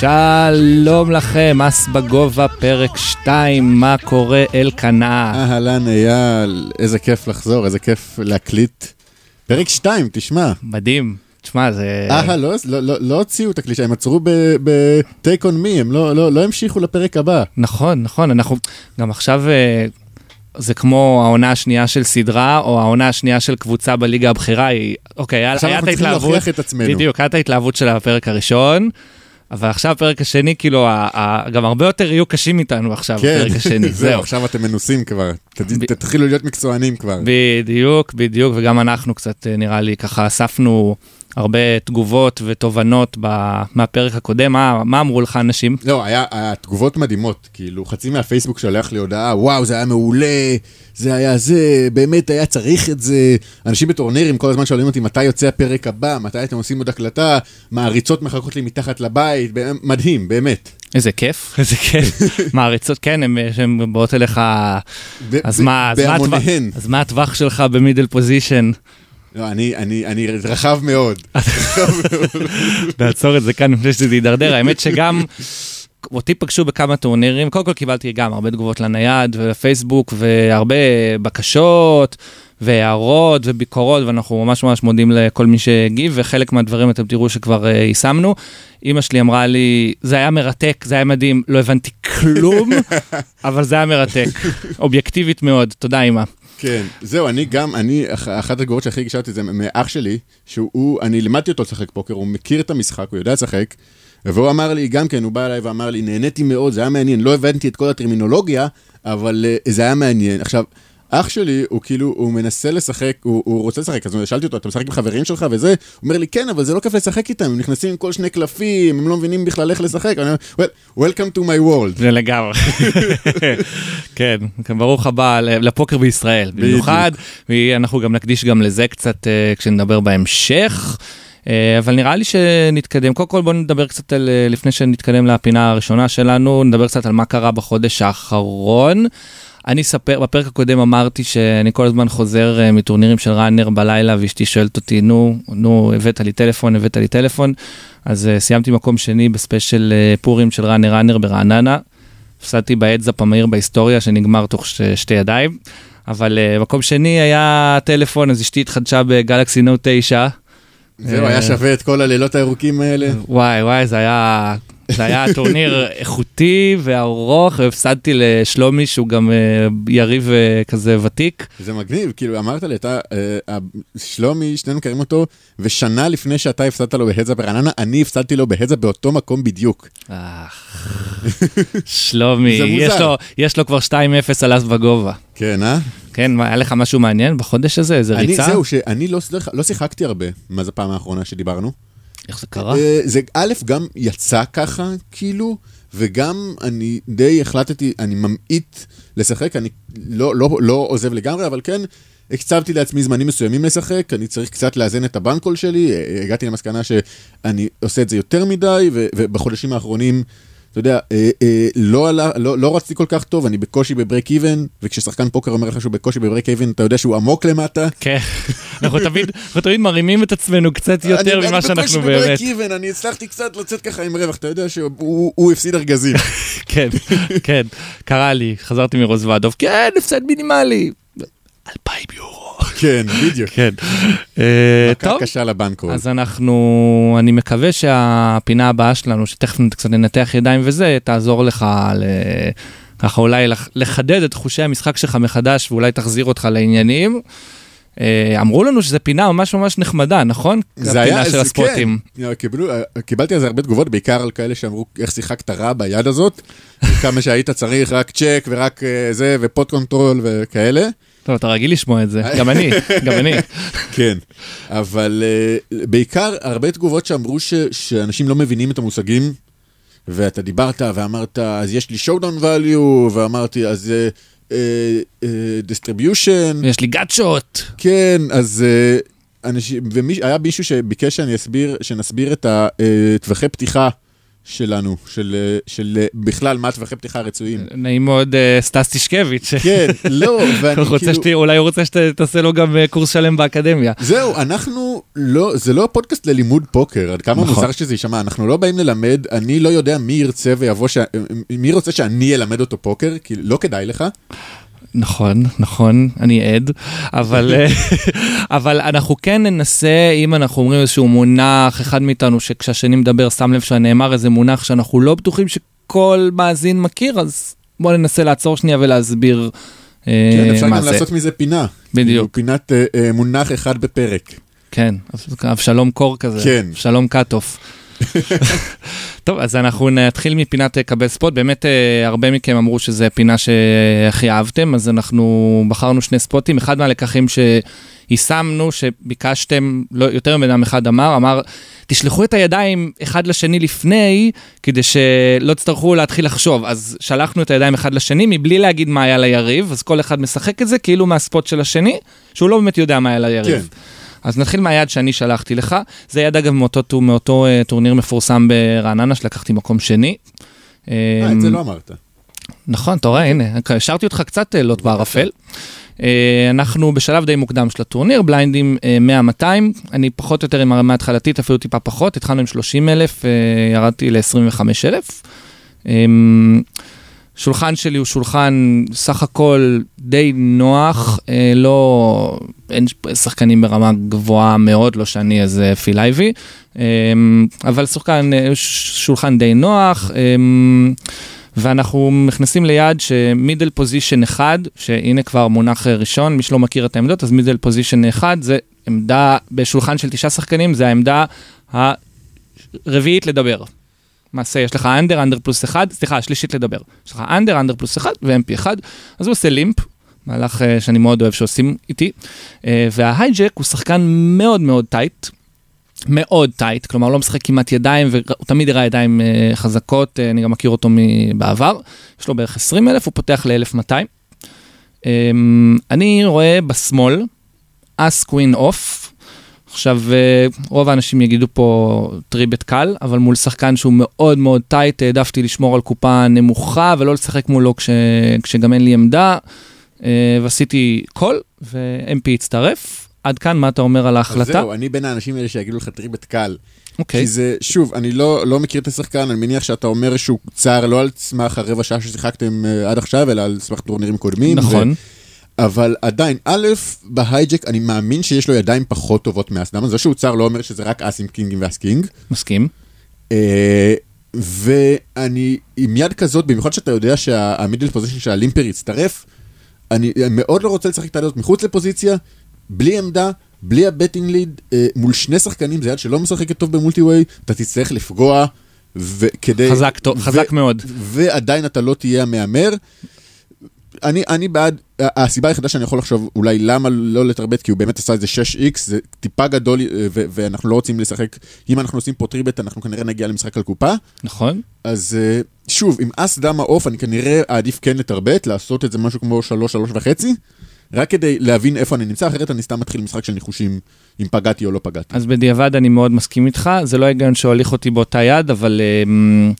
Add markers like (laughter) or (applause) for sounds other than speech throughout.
שלום לכם, מס בגובה, פרק 2, מה קורה אלקנה? אהלן אייל, איזה כיף לחזור, איזה כיף להקליט. פרק 2, תשמע. מדהים. תשמע, זה... אה, לא, לא, לא, לא הוציאו את הקלישה, הם עצרו ב-take on me, הם לא, לא, לא המשיכו לפרק הבא. נכון, נכון, אנחנו גם עכשיו... אה, זה כמו העונה השנייה של סדרה, או העונה השנייה של קבוצה בליגה הבכירה, היא, אוקיי, היה את ההתלהבות, עכשיו אנחנו צריכים להוכיח את עצמנו. בדיוק, הייתה ההתלהבות של הפרק הראשון, אבל עכשיו הפרק השני, כאילו, ה, ה, גם הרבה יותר יהיו קשים איתנו עכשיו, כן, הפרק השני, (laughs) זהו. עכשיו אתם מנוסים כבר, ב... תתחילו להיות מקצוענים כבר. בדיוק, בדיוק, וגם אנחנו קצת, אה, נראה לי, ככה אספנו הרבה תגובות ותובנות ב... מהפרק הקודם, מה, מה אמרו לך אנשים? לא, היה, היה תגובות מדהימות, כאילו, חצי מהפייסבוק שולח לי הודעה, וואו, זה היה מעולה, זה היה זה, באמת היה צריך את זה. אנשים בטורנירים כל הזמן שואלים אותי מתי יוצא הפרק הבא, מתי אתם עושים עוד הקלטה, מעריצות מחכות לי מתחת לבית, מדהים, באמת. איזה כיף, (laughs) איזה כיף. מעריצות, כן, הן באות אליך, אז מה הטווח שלך במידל פוזיישן? לא, אני, אני, אני רחב מאוד. (laughs) נעצור את זה כאן לפני שזה יידרדר. האמת שגם אותי פגשו בכמה טורנירים, קודם כל קיבלתי גם הרבה תגובות לנייד ולפייסבוק והרבה בקשות והערות וביקורות, ואנחנו ממש ממש מודים לכל מי שהגיב, וחלק מהדברים אתם תראו שכבר uh, יישמנו. אימא שלי אמרה לי, זה היה מרתק, זה היה מדהים, לא הבנתי כלום, (laughs) אבל זה היה מרתק. אובייקטיבית מאוד, תודה אימא. כן, זהו, אני גם, אני, אחת התגובות שהכי גישרתי זה מאח שלי, שהוא, אני לימדתי אותו לשחק פוקר, הוא מכיר את המשחק, הוא יודע לשחק, והוא אמר לי, גם כן, הוא בא אליי ואמר לי, נהניתי מאוד, זה היה מעניין, לא הבנתי את כל הטרמינולוגיה, אבל uh, זה היה מעניין. עכשיו, אח שלי, הוא כאילו, הוא מנסה לשחק, הוא, הוא רוצה לשחק, אז שאלתי אותו, אתה משחק עם חברים שלך וזה? הוא אומר לי, כן, אבל זה לא כיף לשחק איתם, הם נכנסים עם כל שני קלפים, הם לא מבינים בכלל איך לשחק. אני אומר, well, Welcome to my world. זה לגמרי. (laughs) כן, ברוך הבא לפוקר בישראל. במיוחד, אנחנו גם נקדיש גם לזה קצת אה, כשנדבר בהמשך. אה, אבל נראה לי שנתקדם. קודם כל בואו נדבר קצת על, אה, לפני שנתקדם לפינה הראשונה שלנו, נדבר קצת על מה קרה בחודש האחרון. אני אספר, בפרק הקודם אמרתי שאני כל הזמן חוזר uh, מטורנירים של ראנר בלילה, ואשתי שואלת אותי, נו, נו, הבאת לי טלפון, הבאת לי טלפון. אז uh, סיימתי מקום שני ב special אה, פורים של Runner Runner ברעננה. הפסדתי ב heads up המהיר בהיסטוריה, שנגמר תוך ש- שתי ידיים. אבל אה, מקום שני היה טלפון, אז אשתי התחדשה בגלקסי נוט 9. זהו, היה שווה את כל הלילות הירוקים האלה. וואי, וואי, זה היה זה היה טורניר איכותי וארוך, והפסדתי לשלומי שהוא גם אה, יריב אה, כזה ותיק. זה מגניב, כאילו אמרת לי, אתה, uh, שלומי, שנינו מכירים אותו, ושנה לפני שאתה הפסדת לו בהדזה ברעננה, אני הפסדתי לו בהדזה באותו מקום בדיוק. שלומי, יש לו, יש לו כבר 2-0 על אז בגובה. כן, אה? כן, היה לך משהו מעניין בחודש הזה? איזה ריצה? זהו, שאני לא, לא שיחקתי הרבה מאז הפעם האחרונה שדיברנו. איך זה קרה? אה, זה א', גם יצא ככה, כאילו, וגם אני די החלטתי, אני ממעיט לשחק, אני לא, לא, לא עוזב לגמרי, אבל כן, הקצבתי לעצמי זמנים מסוימים לשחק, אני צריך קצת לאזן את ה bankroll שלי, אה, הגעתי למסקנה שאני עושה את זה יותר מדי, ובחודשים האחרונים... אתה יודע, אה, אה, לא, עלה, לא, לא רצתי כל כך טוב, אני בקושי ב break even, וכששחקן פוקר אומר לך שהוא בקושי ב break even, אתה יודע שהוא עמוק למטה. כן, (laughs) אנחנו תמיד, אנחנו תמיד מרימים את עצמנו קצת יותר ממה שאנחנו באמת. אני בקושי ב break even, אני הצלחתי קצת לצאת ככה עם רווח, אתה יודע שהוא הפסיד ארגזים. (laughs) כן, כן, קרה לי, חזרתי מרוזוודוב, כן, הפסד מינימלי. אלפיים יורו. כן, בדיוק. כן. אה, מכה קשה לבנקו. אז אנחנו, אני מקווה שהפינה הבאה שלנו, שתכף קצת ננתח ידיים וזה, תעזור לך ל... ככה אולי לחדד את חושי המשחק שלך מחדש ואולי תחזיר אותך לעניינים. אה, אמרו לנו שזו פינה ממש ממש נחמדה, נכון? זה היה, של הספוטים. כן, קיבלו, אה, קיבלתי על זה הרבה תגובות, בעיקר על כאלה שאמרו איך שיחקת רע ביד הזאת, (laughs) כמה שהיית צריך רק צ'ק ורק זה ו pot control וכאלה. טוב, אתה רגיל לשמוע את זה, (laughs) גם אני, גם אני. כן, אבל אה, בעיקר הרבה תגובות שאמרו ש, שאנשים לא מבינים את המושגים, ואתה דיברת ואמרת, אז יש לי showdown value, ואמרתי, אז. אה, אה, יש לי gutshot. כן, אז... Uh, אנשים, והיה מישהו שביקש שאני אסביר, שנסביר את הטווחי פתיחה שלנו, של, של בכלל מה טווחי פתיחה רצויים. נעים מאוד uh, סטס טישקביץ'. כן, לא, (laughs) ואני כאילו... שתי, אולי הוא רוצה שתעשה לו גם קורס שלם באקדמיה. זהו, אנחנו לא, זה לא פודקאסט ללימוד פוקר, עד כמה נכון. מוזר שזה יישמע, אנחנו לא באים ללמד, אני לא יודע מי ירצה ויבוא, ש... מי רוצה שאני אלמד אותו פוקר, כי לא כדאי לך. נכון, נכון, אני עד, אבל, (laughs) אה, אבל אנחנו כן ננסה, אם אנחנו אומרים איזשהו מונח, אחד מאיתנו שכשהשני מדבר שם לב שנאמר איזה מונח שאנחנו לא בטוחים שכל מאזין מכיר, אז בואו ננסה לעצור שנייה ולהסביר אה, כן, אפשר מה גם זה. לעשות מזה פינה. בדיוק. כאילו, פינת אה, אה, מונח אחד בפרק. כן, אבשלום קור כזה, כן. אבשלום קטוף. טוב, אז אנחנו נתחיל מפינת אה, קבל ספוט. באמת, אה, הרבה מכם אמרו שזו פינה שהכי אהבתם, אז אנחנו בחרנו שני ספוטים. אחד מהלקחים שיישמנו, שביקשתם, לא, יותר מבן אדם אחד אמר, אמר, תשלחו את הידיים אחד לשני לפני, כדי שלא תצטרכו להתחיל לחשוב. אז שלחנו את הידיים אחד לשני מבלי להגיד מה היה ליריב, אז כל אחד משחק את זה כאילו מהספוט של השני, שהוא לא באמת יודע מה היה ליריב. כן. אז נתחיל מהיד שאני שלחתי לך. זה יד אגב מאותו, טור- מאותו uh, טורניר מפורסם ברעננה, שלקחתי מקום שני. אה, את זה אמ, לא אמרת. נכון, אתה רואה, הנה, השארתי אותך קצת אה, לוט בערפל. אה, אנחנו בשלב די מוקדם של הטורניר, בליינדים אה, 100-200, אני פחות או יותר עם הרמה ההתחלתית, אפילו טיפה פחות, התחלנו עם 30 אלף, אה, ירדתי ל-25 אלף. שולחן שלי הוא שולחן סך הכל די נוח, אה, לא, אין שחקנים ברמה גבוהה מאוד, לא שאני איזה פיל אייבי, אה, אבל שחקן, אה, שולחן די נוח. אה, ואנחנו נכנסים ליד ש middle position אחד, שהנה כבר מונח אה, ראשון, מי שלא מכיר את העמדות, אז middle position אחד זה עמדה בשולחן של תשעה שחקנים, זה העמדה הרביעית לדבר. למעשה יש לך under, under פלוס אחד, סליחה, השלישית לדבר. יש לך under, under פלוס אחד ו-MP אחד, אז הוא עושה limp, מהלך אה, שאני מאוד אוהב שעושים איתי, אה, וה hijack הוא שחקן מאוד מאוד tight, מאוד tight, כלומר לא משחק כמעט ידיים, והוא תמיד הראה ידיים אה, חזקות, אה, אני גם מכיר אותו מבעבר, יש לו בערך 20 אלף, הוא פותח ל-1200. אני רואה ב small, אס queen off, עכשיו, אה, רוב האנשים יגידו פה three-bet קל, אבל מול שחקן שהוא מאוד מאוד tight, העדפתי לשמור על קופה נמוכה ולא לשחק מולו כש, כשגם אין לי עמדה, אה, ועשיתי call, ו-MP הצטרף. עד כאן, מה אתה אומר על ההחלטה? זהו, אני בין האנשים האלה שיגידו לך three-bet קל. אוקיי, כי זה, שוב, אני לא, לא מכיר את השחקן, אני מניח שאתה אומר שהוא צר לא על סמך הרבע שעה ששיחקתם אה, עד עכשיו, אלא על סמך טורנירים קודמים. נכון, ו... אבל עדיין, א', ב hijack אני מאמין שיש לו ידיים פחות טובות מאס דמה, זה שהוא צר לא אומר שזה רק אסים קינגים ואס king. מסכים. אה, ואני עם יד כזאת, במיוחד שאתה יודע שה middle position של ה limper יצטרף, אני מאוד לא רוצה לשחק את היד הזאת מחוץ לפוזיציה, בלי עמדה, בלי ה betting lead, אה, מול שני שחקנים, זה יד שלא משחקת טוב ב multi way, אתה תצטרך לפגוע, וכדי... חזק, טוב, חזק מאוד. ועדיין אתה לא תהיה המהמר. אני, אני בעד, הסיבה היחידה שאני יכול לחשוב אולי למה לא לתרבט, כי הוא באמת עשה איזה 6x, זה טיפה גדול, ו- ואנחנו לא רוצים לשחק, אם אנחנו עושים פה טריבט, אנחנו כנראה נגיע למשחק על קופה. נכון? אז אה, שוב, עם אס דם העוף, אני כנראה אעדיף כן לתרבט, לעשות את זה משהו כמו 3, 3 וחצי, רק כדי להבין איפה אני נמצא, אחרת אני סתם מתחיל משחק של ניחושים, אם פגעתי או לא פגעתי. אז בדיעבד אני מאוד מסכים איתך, זה לא ההיגיון שהוליך אותי באותה יד, אבל אמ,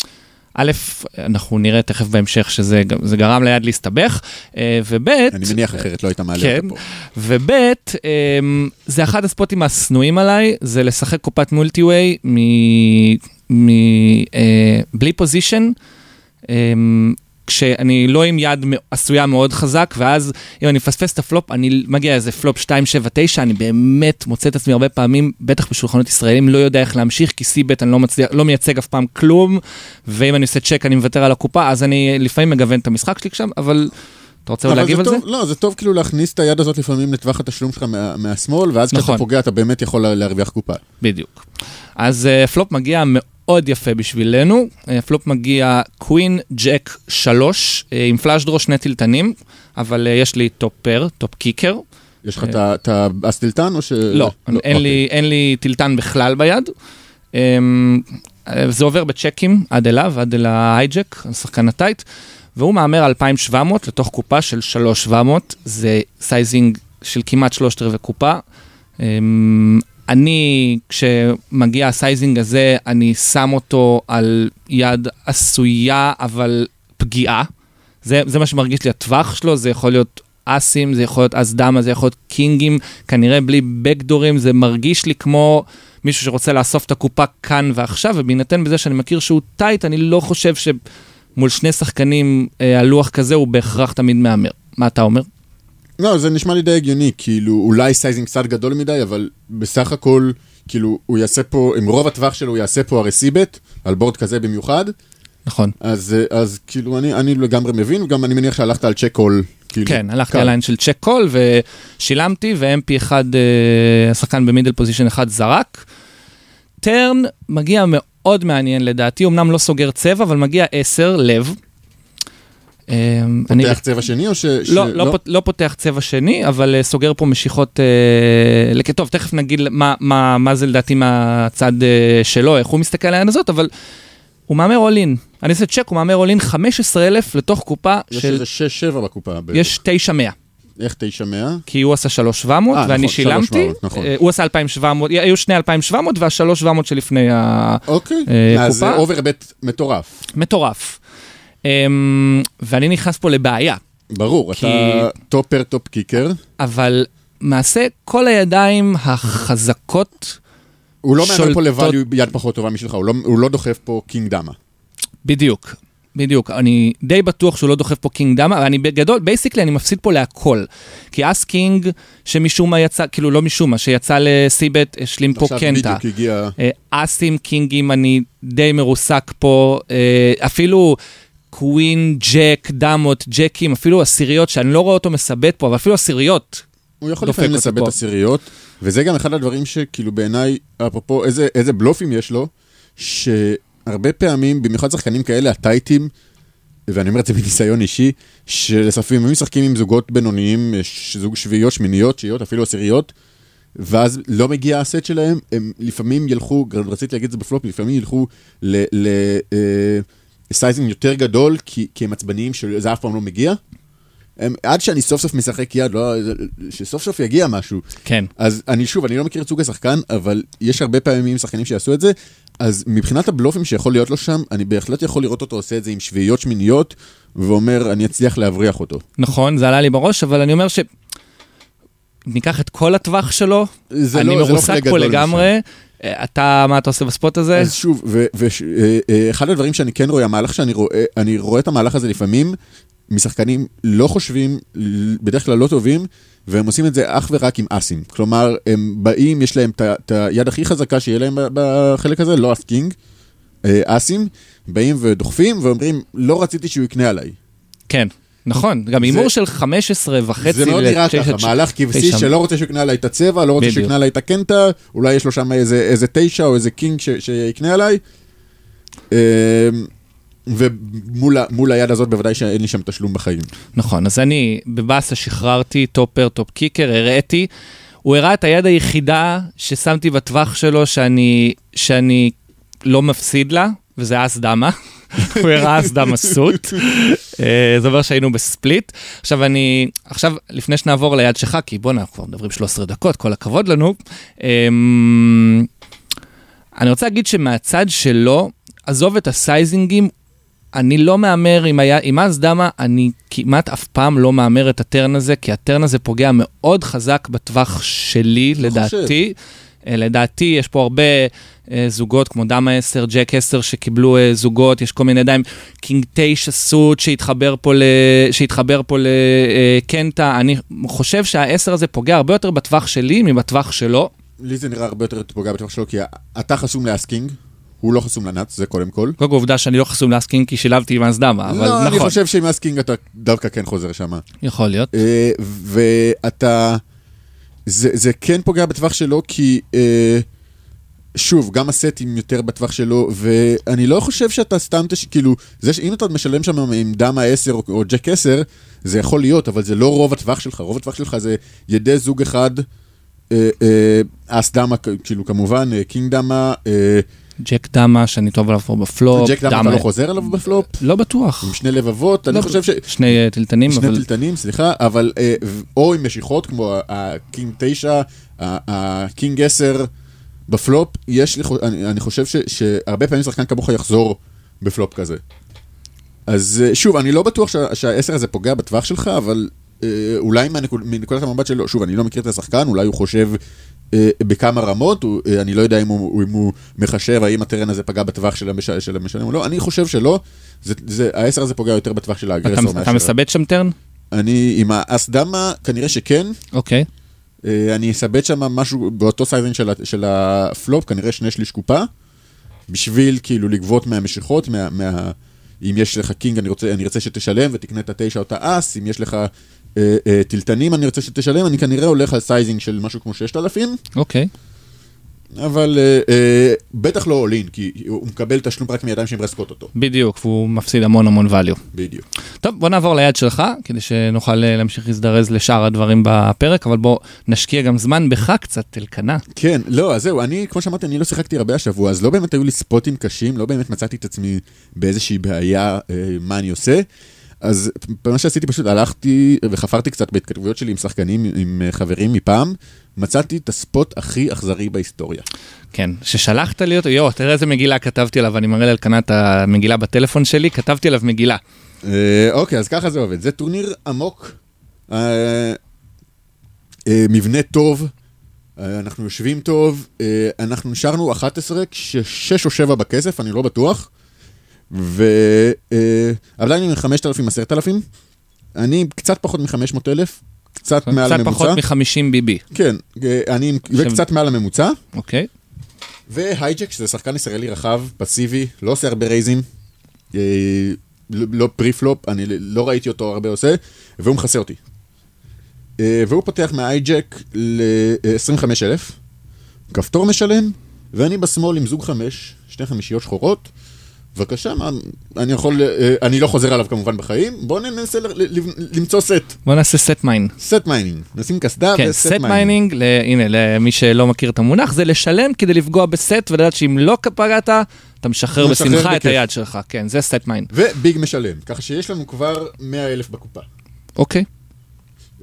א', אנחנו נראה תכף בהמשך שזה זה גרם ליד להסתבך, אה, וב', אני מניח אחרת לא היית מעלה כן. אותה פה. וב', אמ, זה אחד הספוטים השנואים עליי, זה לשחק קופת multi-way מ- מ- אה, בלי position. כשאני לא עם יד עשויה מאוד חזק, ואז אם אני מפספס את הפלופ, אני מגיע איזה פלופ 279, אני באמת מוצא את עצמי הרבה פעמים, בטח בשולחנות ישראלים, לא יודע איך להמשיך, כי c-bet אני לא, מצליח, לא מייצג אף פעם כלום, ואם אני עושה צ'ק אני מוותר על הקופה, אז אני לפעמים מגוון את המשחק שלי שם, אבל אתה רוצה להגיב על זה זה? טוב, לא, זה טוב כאילו להכניס את היד הזאת לפעמים לטווח התשלום שלך מה, מה small, ואז נכון. כשאתה פוגע אתה באמת יכול לה- להרוויח קופה. בדיוק. אז אה, flop מגיע מאוד יפה בשבילנו, אה, flop מגיע queen jack 3, אה, עם flush draw שני תלתנים, אבל אה, יש לי top pair, top kicker. יש לך את ה- את האס תלתן או ש... לא, אין, אוקיי. לי, אין לי תלתן בכלל ביד. אמ, זה עובר בצ'קים עד אליו, עד אל ה hijack, השחקן ה tight, והוא מהמר 2,700 לתוך קופה של 3,700, זה sizing של כמעט שלושת רבעי קופה. אני, כשמגיע ה sizing הזה, אני שם אותו על יד עשויה, אבל פגיעה. זה, זה מה שמרגיש לי הטווח שלו, זה יכול להיות אסים, זה יכול להיות אס דמה, זה יכול להיות קינגים, כנראה בלי בקדורים, זה מרגיש לי כמו מישהו שרוצה לאסוף את הקופה כאן ועכשיו, ובהינתן בזה שאני מכיר שהוא tight, אני לא חושב שמול שני שחקנים אה, על לוח כזה הוא בהכרח תמיד מהמר. מה אתה אומר? לא, זה נשמע לי די הגיוני, כאילו, אולי sizing קצת גדול מדי, אבל בסך הכל, כאילו, הוא יעשה פה, עם רוב הטווח שלו, הוא יעשה פה הרי c-bet, על board כזה במיוחד, נכון. אז, אז כאילו, אני, אני לגמרי מבין, וגם אני מניח שהלכת על check call, כאילו. כן, הלכתי call. על line של check call ושילמתי, ו-MP1, אה, השחקן ב middle position אחד זרק. turn מגיע מאוד מעניין לדעתי, אמנם לא סוגר צבע, אבל מגיע 10, לב. אה, אני- פותח צבע שני או ש... ש... לא, לא, פות, לא פותח צבע שני, אבל אה, סוגר פה משיכות... לק... טוב, תכף נגיד מה, מה, מה זה לדעתי מהצד אה, שלו, איך הוא מסתכל על העניין הזאת, אבל הוא מהמר all in. אני עושה צ'ק, הוא מהמר all-in 15,000 לתוך קופה יש של... איזה 6-7 בקופה. יש 900, איך 900? כי הוא עשה 3,700 אה, ואני נכון, שילמתי. 3,700, נכון. אה, הוא עשה 2,700, היו שני 2,700 וה-3,700 שלפני ה... אוקיי. אה, אז? זה overbet מטורף. מטורף. Um, ואני נכנס פה לבעיה. ברור, כי- אתה top pair top kicker. אבל מעשה כל הידיים החזקות, הוא לא מהמר פה שולטות- ל value יד פחות טובה משלך, הוא לא- הוא לא דוחף פה king דמה. בדיוק, בדיוק. אני די בטוח שהוא לא דוחף פה king דמה, ואני בגדול, basically אני מפסיד פה להכל. כי אס king, שמשום מה יצא, כאילו לא משום מה, שיצא לסבט, השלים פה עכשיו קנטה. בדיוק הגיע... אה, אסים, קינגים, אני די מרוסק פה. אה, אפילו queen, jack, דמות, ג'קים, אפילו עשיריות, שאני לא רואה אותו מסבט פה, אבל אפילו עשיריות. הוא יכול לפעמים לסבט. עשיריות, וזה גם אחד הדברים שכאילו בעיניי, אפרופו איזה, איזה בלופים יש לו, שהרבה פעמים, במיוחד שחקנים כאלה, הטייטים, ואני אומר את זה מניסיון אישי, שלפעמים משחקים עם זוגות בינוניים, זוג שביעיות, שמיניות, תשיעיות, אפילו עשיריות, ואז לא מגיע הסט שלהם, הם לפעמים ילכו, רציתי להגיד את זה בפלופ, לפעמים ילכו ל... ל אה, sizing יותר גדול, כי, כי הם עצבניים שזה אף פעם לא מגיע. הם, עד שאני סוף סוף משחק יד, לא, שסוף סוף יגיע משהו. כן. אז אני שוב, אני לא מכיר את סוג השחקן, אבל יש הרבה פעמים שחקנים שיעשו את זה, אז מבחינת הבלופים שיכול להיות לו שם, אני בהחלט יכול לראות אותו עושה את זה עם שביעיות שמיניות, ואומר, אני אצליח להבריח אותו. נכון, זה עלה לי בראש, אבל אני אומר ש... ניקח את כל הטווח שלו, אני לא- לא מרוסק חלק פה לגמרי. אה, אתה, מה אתה עושה בספוט הזה? אז שוב, ואחד הדברים שאני כן רואה, המהלך שאני רואה, אני רואה את המהלך הזה לפעמים, משחקנים לא חושבים, בדרך כלל לא טובים, והם עושים את זה אך ורק עם אסים. כלומר, הם באים, יש להם את היד הכי חזקה שיהיה להם בחלק הזה, לא אס king, אה, אסים, באים ודוחפים ואומרים, לא רציתי שהוא יקנה עליי. כן, נכון, גם הימור של 15 וחצי. זה מאוד נראה ככה, מהלך כבשי שלא רוצה שהוא יקנה עליי את הצבע, לא רוצה שהוא בדיוק. יקנה עליי את הקנטה, אולי יש לו שם איזה, תשע או איזה king שיקנה עליי. אמ, ומול היד הזאת בוודאי שאין לי שם תשלום בחיים. נכון, אז אני בבאסה שחררתי top pair, top kicker, הראיתי. הוא הראה את היד היחידה ששמתי בטווח שלו שאני, שאני לא מפסיד לה, וזה אס דמה. הוא הראה אס דמה suited. אה, זה אומר שהיינו ב split. עכשיו אני, עכשיו, לפני שנעבור ליד שלך, כי בואנה, אנחנו כבר מדברים 13 דקות, כל הכבוד לנו. אמ, אני רוצה להגיד שמהצד שלו, עזוב את הסייזינגים, אני לא מהמר עם, היה, עם אס דמה, אני כמעט אף פעם לא מהמר את ה turn הזה, כי ה turn הזה פוגע מאוד חזק בטווח שלי, לא לדעתי. אה, לדעתי, יש פה הרבה אה, זוגות כמו דמה 10, ג'ק 10 שקיבלו אה, זוגות, יש כל מיני ידיים, king 9 suited שהתחבר פה, ל, שהתחבר פה לקנטה, אני חושב שהעשר הזה פוגע הרבה יותר בטווח שלי מבטווח שלו. לי זה נראה הרבה יותר פוגע בטווח שלו, כי אתה חסום לאס king, הוא לא חסום ל nuts, זה קודם כל. קודם כל עובדה שאני לא חסום לאס king כי שילמתי עם אס דמה, אבל לא, אני נכון, חושב שעם אס king אתה דווקא כן חוזר שם. יכול להיות. אה, ואתה... זה, זה כן פוגע בטווח שלו, כי אה, שוב, גם הסטים יותר בטווח שלו, ואני לא חושב שאתה סתם, תש... כאילו, זה שאם אתה משלם שם עם דמה 10 או, או ג'ק 10, זה יכול להיות, אבל זה לא רוב הטווח שלך, רוב הטווח שלך זה ידי זוג אחד, אה, אה, אס דמה, כאילו, כמובן, אה, king דמה, אה, ג'ק דמה, שאני טוב עליו פה ב flop. jack דמה אתה לא חוזר עליו בפלופ, לא בטוח. עם שני לבבות, אני לא, חושב ש... שני אה, תלתנים, שני אבל... תלתנים, סליחה, אבל, אה, או עם משיכות כמו ה king 9, ה- ה king 10 בפלופ, יש לי, אני, חושב שהרבה פעמים שחקן כמוך יחזור בפלופ כזה. אז אה, שוב, אני לא בטוח שה- שהעשר הזה פוגע בטווח שלך, אבל אולי מנקודת המבט שלו, שוב, אני לא מכיר את השחקן, אולי הוא חושב בכמה רמות, הוא, אה, אני לא יודע אם הוא, אם הוא מחשב, האם ה turn הזה פגע בטווח של, המש, של המשלם או לא, אני חושב שלא, זה, זה, ה-10 הזה פוגע יותר בטווח של ה aggressor. אתה, אתה מסבט שם turn? אני עם האס דמה, כנראה שכן. אוקיי. אה, אני אסבט שם משהו באותו sizing של, של הפלופ, כנראה שני שליש קופה, בשביל כאילו לגבות מהמשיכות, מה... מה אם יש לך king, אני רוצה, אני רוצה שתשלם ותקנה את התשע או את האס, אם יש לך אה, אה, תלתנים, אני רוצה שתשלם, אני כנראה הולך על sizing של משהו כמו 6,000. אוקיי. אבל אה, אה, בטח לא all-in, כי הוא מקבל תשלום רק מידיים שמרסקות אותו. בדיוק, והוא מפסיד המון המון value. בדיוק. טוב, בוא נעבור ליד שלך, כדי שנוכל אה, להמשיך להזדרז לשאר הדברים בפרק, אבל בוא נשקיע גם זמן בך קצת, אלקנה. כן, לא, אז זהו, אני, כמו שאמרתי, אני לא שיחקתי הרבה השבוע, אז לא באמת היו לי ספוטים קשים, לא באמת מצאתי את עצמי באיזושהי בעיה, אה, מה אני עושה. אז מה שעשיתי פשוט הלכתי וחפרתי קצת בהתכתבויות שלי עם שחקנים, עם אה, חברים מפעם, מצאתי את הספוט הכי אכזרי בהיסטוריה. כן, ששלחת לי אותו, יואו, תראה איזה מגילה כתבתי עליו, אני מראה לאלקנה את המגילה בטלפון שלי, כתבתי עליו מגילה. אה, אוקיי, אז ככה זה עובד. זה טורניר עמוק, אה, אה, מבנה טוב, אה, אנחנו יושבים טוב, אה, אנחנו נשארנו 11 כשש או 7 בכסף, אני לא בטוח. ו... אה, עדיין עם 5,000, 10,000. אני קצת פחות מ-500 אלף, קצת מעל קצת הממוצע. פחות מ-50 BB, כן, אה, אני וקצת מעל הממוצע. אוקיי? וה hijack, שזה שחקן ישראלי רחב, פסיבי, לא עושה הרבה רייזים, אה, לא לא pre-flop, אני לא ראיתי אותו הרבה עושה, והוא מכסה אותי. והוא פותח מה hijack ל-25,000, כפתור משלם, ואני בשמאל עם זוג חמש, שתי חמישיות שחורות. בבקשה, מה, אני יכול, אה, אני לא חוזר עליו כמובן בחיים, בואו ננסה ל- ל- למצוא סט, בוא נעשה set mine. set mining, נשים קסדה כן, ו set set mining, ל- הנה, למי שלא מכיר את המונח, זה לשלם כדי לפגוע בסט ולדעת שאם לא פגעת, אתה משחרר בשמחה את. היד שלך. כן, זה סט מיין. ו big משלם, ככה שיש לנו כבר 100,000 בקופה. אוקיי.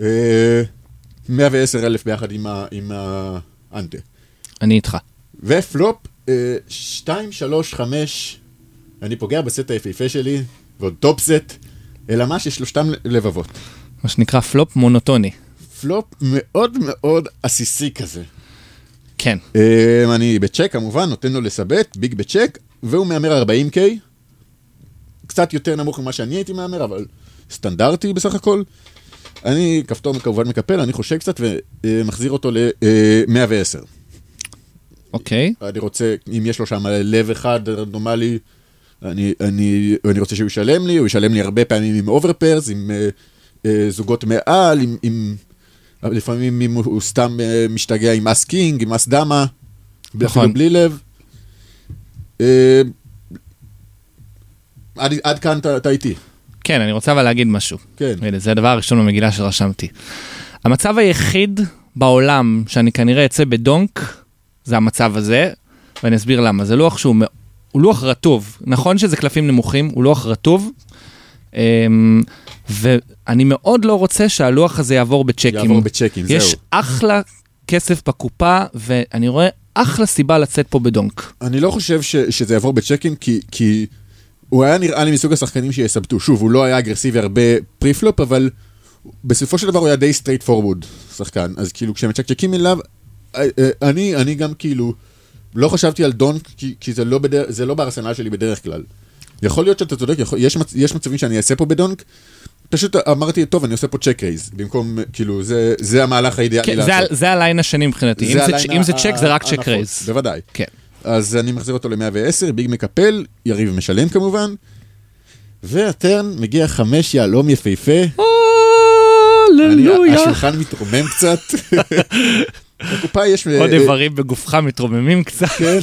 אה, 110 אלף ביחד עם ה ante. אני איתך. ופלופ, 2, 3, 5, אני פוגע בסט היפהפה שלי, ועוד top set, אלא מה ששלושתם לבבות. מה שנקרא פלופ מונוטוני. פלופ מאוד מאוד עסיסי כזה. כן. אה, אני בצ'ק כמובן, נותן לו לסבט, big ב check, והוא מהמר 40K, קצת יותר נמוך ממה שאני הייתי מהמר, אבל סטנדרטי בסך הכל. אני כפתור כמובן מקפל, אני חושב קצת ומחזיר אותו ל-110. אוקיי. אני רוצה, אם יש לו שם לב אחד רנדומלי, אני, אני, אני רוצה שהוא ישלם לי, הוא ישלם לי הרבה פעמים עם overpairs, עם אה, אה, זוגות מעל, עם, עם... לפעמים אם הוא, סתם אה, משתגע עם אס king, עם אס דמה, נכון. אפילו בלי לב. אה, עד, עד כאן אתה איתי, כן, אני רוצה אבל להגיד משהו. כן. הנה, זה הדבר הראשון במגילה שרשמתי. המצב היחיד בעולם שאני כנראה אצא בדונק, זה המצב הזה, ואני אסביר למה. זה לוח שהוא, מ- הוא לוח רטוב. נכון שזה קלפים נמוכים, הוא לוח רטוב, אמ, ואני מאוד לא רוצה שהלוח הזה יעבור בצ'קים. יעבור בצ'קים, זהו. יש אחלה כסף בקופה, ואני רואה אחלה סיבה לצאת פה ב donk. אני לא חושב ש, שזה יעבור בצ'קים, כי, כי הוא היה נראה לי מסוג השחקנים שיסבטו. שוב, הוא לא היה אגרסיבי הרבה preflop, אבל בסופו של דבר הוא היה די straightforward שחקן. אז כאילו, כשמצ'קצ'קים אליו, אה, אה, אני, אני גם כאילו, לא חשבתי על donk, כי, כי זה, לא בדר, זה לא בארסנל שלי בדרך כלל. יכול להיות שאתה צודק, יכול, יש, מצ, יש מצבים שאני אעשה פה ב donk, פשוט אמרתי, טוב, אני עושה פה check raise, במקום, כאילו, זה, זה המהלך האידיאלי כן, זה, ה- זה ה line השני מבחינתי. אם זה, ה line אם זה ה- צ'ק זה רק check raise. בוודאי. כן. אז אני מחזיר אותו ל-110, big מקפל, יריב משלם כמובן, וה turn מגיע חמש יהלום יפהפה. הללויה. השולחן מתרומם קצת. (laughs) בקופה יש... עוד אה, איברים בגופך מתרוממים קצת. כן.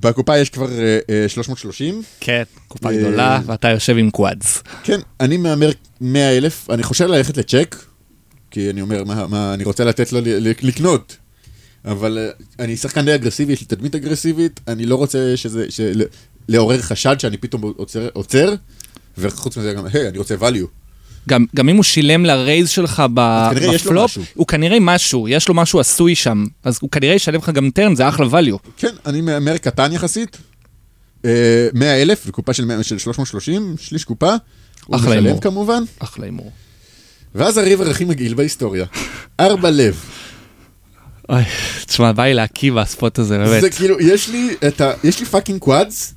בקופה יש כבר אה, אה, 330. כן, קופה אה, גדולה, ואתה יושב עם quads. כן, אני מהמר 100 אלף, אני חושב ללכת לצ'ק, כי אני אומר, מה, אני רוצה לתת לו לקנות. אבל אה, אני שחקן די אגרסיבי, יש לי תדמית אגרסיבית, אני לא רוצה שזה, לעורר חשד שאני פתאום עוצר וחוץ מזה גם, היי, אני רוצה value. גם, גם אם הוא שילם ל raise שלך ב- כנראה בפלופ. הוא כנראה משהו, יש לו משהו עשוי שם, אז הוא כנראה ישלם לך גם turn, זה אחלה value. כן, אני מהמר קטן יחסית, אה, 100 אלף, וקופה של, 100 של 330, שליש קופה. הוא אחלה משלם הימור. כמובן. אחלה הימור. ואז ה river הכי מגעיל בהיסטוריה, (laughs) ארבע לב. אוי, תשמע, בא לי להקיא ב spot הזה, באמת. זה כאילו, יש לי את ה... יש לי fucking quads,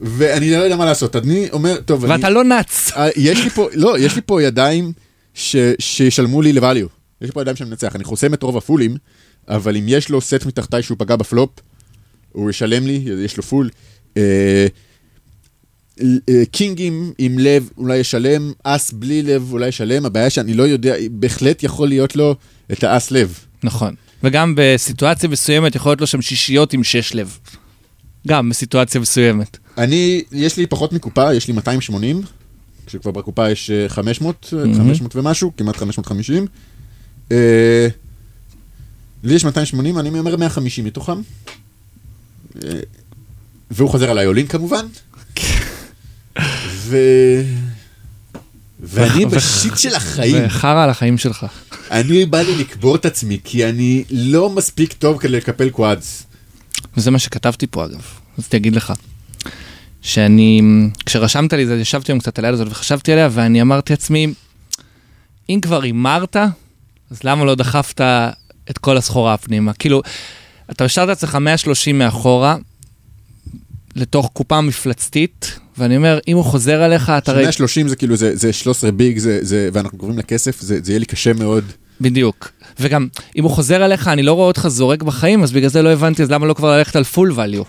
ואני לא יודע מה לעשות. אני אומר, טוב, אני... ואתה לא nuts. אה, יש לי פה, לא, יש לי פה ידיים ש, שישלמו לי ל value. יש לי פה ידיים שאני מנצח. אני חוסם את רוב הפולים, אבל אם יש לו סט מתחתיי שהוא פגע בפלופ, הוא ישלם לי, יש לו פול. אה, אה, קינגים עם לב אולי ישלם, אס בלי לב אולי ישלם, הבעיה שאני לא יודע, בהחלט יכול להיות לו את האס לב. נכון. וגם בסיטואציה מסוימת יכול להיות לו שם שישיות עם שש לב. גם בסיטואציה מסוימת. אני, יש לי פחות מקופה, יש לי 280, כשכבר בקופה יש אה, 500, אה, מהמם. 500 ומשהו, כמעט 550. אה, לי יש 280, אני מהמר 150 מתוכם. אה, והוא חוזר עליי אולין כמובן. ו... ואני בשיט של החיים. וחרא על החיים שלך. אני בא לי לקבור את עצמי, כי אני לא מספיק טוב כדי לקפל קוואדס. וזה מה שכתבתי פה אגב, רציתי להגיד לך. שאני, כשרשמת לי זה, ישבתי היום קצת על היד הזאת וחשבתי עליה, ואני אמרתי לעצמי, אם כבר הימרת, אז למה לא דחפת את כל הסחורה הפנימה? כאילו, אתה השארת את עצמך 130 מאחורה, לתוך קופה מפלצתית, ואני אומר, אם הוא חוזר עליך, אתה הרי... 130 זה כאילו, זה, זה 13 ביג, זה, זה, ואנחנו קוראים לכסף, זה, זה יהיה לי קשה מאוד. בדיוק. וגם, אם הוא חוזר עליך, אני לא רואה אותך זורק בחיים, אז בגלל זה לא הבנתי, אז למה לא כבר ללכת על פול value?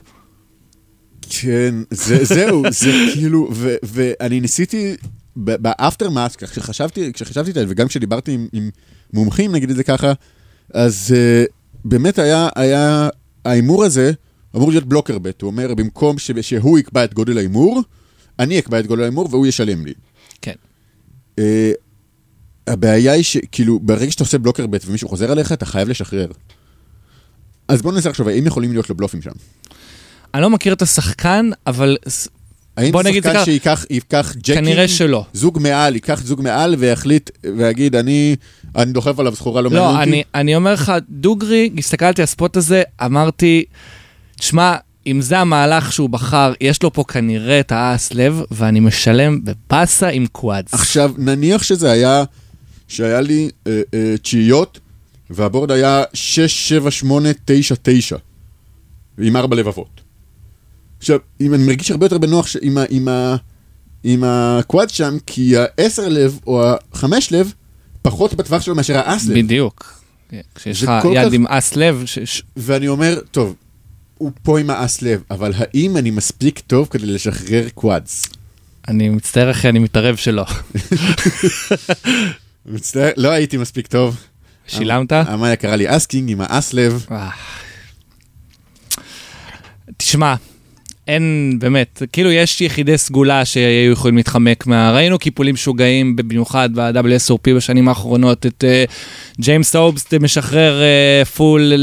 כן, זה, זהו, זה כאילו, ו, ואני ניסיתי ב aftermath, כשחשבתי, כשחשבתי את זה, וגם כשדיברתי עם, עם מומחים, נגיד את זה ככה, אז אה, באמת היה, היה, ההימור הזה אמור להיות blocker bet, הוא אומר, במקום ש, שהוא יקבע את גודל ההימור, אני אקבע את גודל ההימור והוא ישלם לי. כן. אה, הבעיה היא שכאילו, ברגע שאתה עושה blocker bet ומישהו חוזר עליך, אתה חייב לשחרר. אז בוא ננסה לחשוב, האם יכולים להיות לו בלופים שם? אני לא מכיר את השחקן, אבל האם בוא נגיד שחקן שייקח ייקח ג'קים, כנראה שלא. זוג מעל, ייקח זוג מעל ויחליט ויגיד, אני, אני דוחף עליו סחורה לא מעניין לא, אותי. אני, אני אומר לך, דוגרי, הסתכלתי על הספוט הזה, אמרתי, תשמע, אם זה המהלך שהוא בחר, יש לו פה כנראה את האס לב, ואני משלם בפאסה עם קוואדס. עכשיו, נניח שזה היה, שהיה לי אה, אה, תשיעיות, והבורד היה 6, 7, 8, 9, 9, עם ארבע לבבות. עכשיו, אם אני מרגיש הרבה יותר בנוח ש- עם, ה, עם, ה, עם הקוואד שם, כי העשר לב או החמש לב, פחות בטווח שלו מאשר האס לב. בדיוק. כן, כשיש לך יד כך- עם אס לב. ש... ואני אומר, טוב, הוא פה עם האס לב, אבל האם אני מספיק טוב כדי לשחרר קוואדס? אני מצטער אחי, אני מתערב שלא. (laughs) מצטער, לא הייתי מספיק טוב. שילמת? המניאק הראה לי אס king עם האס לב. תשמע, אין, באמת, כאילו יש יחידי סגולה שהיו יכולים להתחמק מה... ראינו קיפולים משוגעים, במיוחד ב-WSOP בשנים האחרונות, את אה, ג'יימס אובסט משחרר אה, פול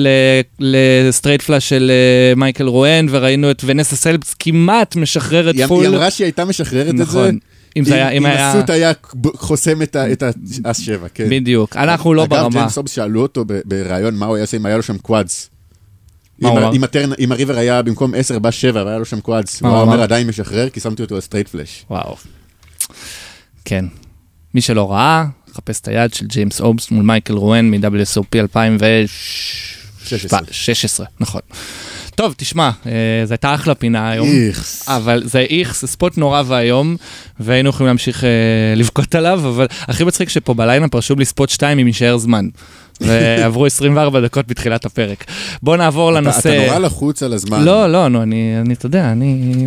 ל straight flush של אה, מייקל רואן, וראינו את ונסה סלבסט כמעט משחררת הפול. היא אמרה שהיא הייתה משחררת את זה. אם זה היה, אם ה suit היה חוסם את האס שבע, כן. בדיוק, אנחנו לא אגב, ברמה. ג'יימס אובסט שאלו אותו בריאיון מה הוא היה עושה אם היה לו שם quads. אם ה river היה במקום 10 בא 7 והיה לו שם quads, הוא אומר? עדיין משחרר כי שמתי אותו straight flush. וואו. כן. מי שלא ראה, חפש את היד של ג'יימס אובסט מול מייקל רואן מ-WSOP 2016, נכון. טוב, תשמע, אה, זו הייתה אחלה פינה היום. איכס. אבל זה איכס, זה spot נורא ואיום, והיינו יכולים להמשיך אה, לבכות עליו, אבל הכי מצחיק שפה בליינאפ רשום לי ספוט 2 אם יישאר זמן. ועברו 24 דקות בתחילת הפרק. בואו נעבור אתה- לנושא... אתה נורא לחוץ על הזמן. לא, לא, נו, אני, אני, אתה יודע, אני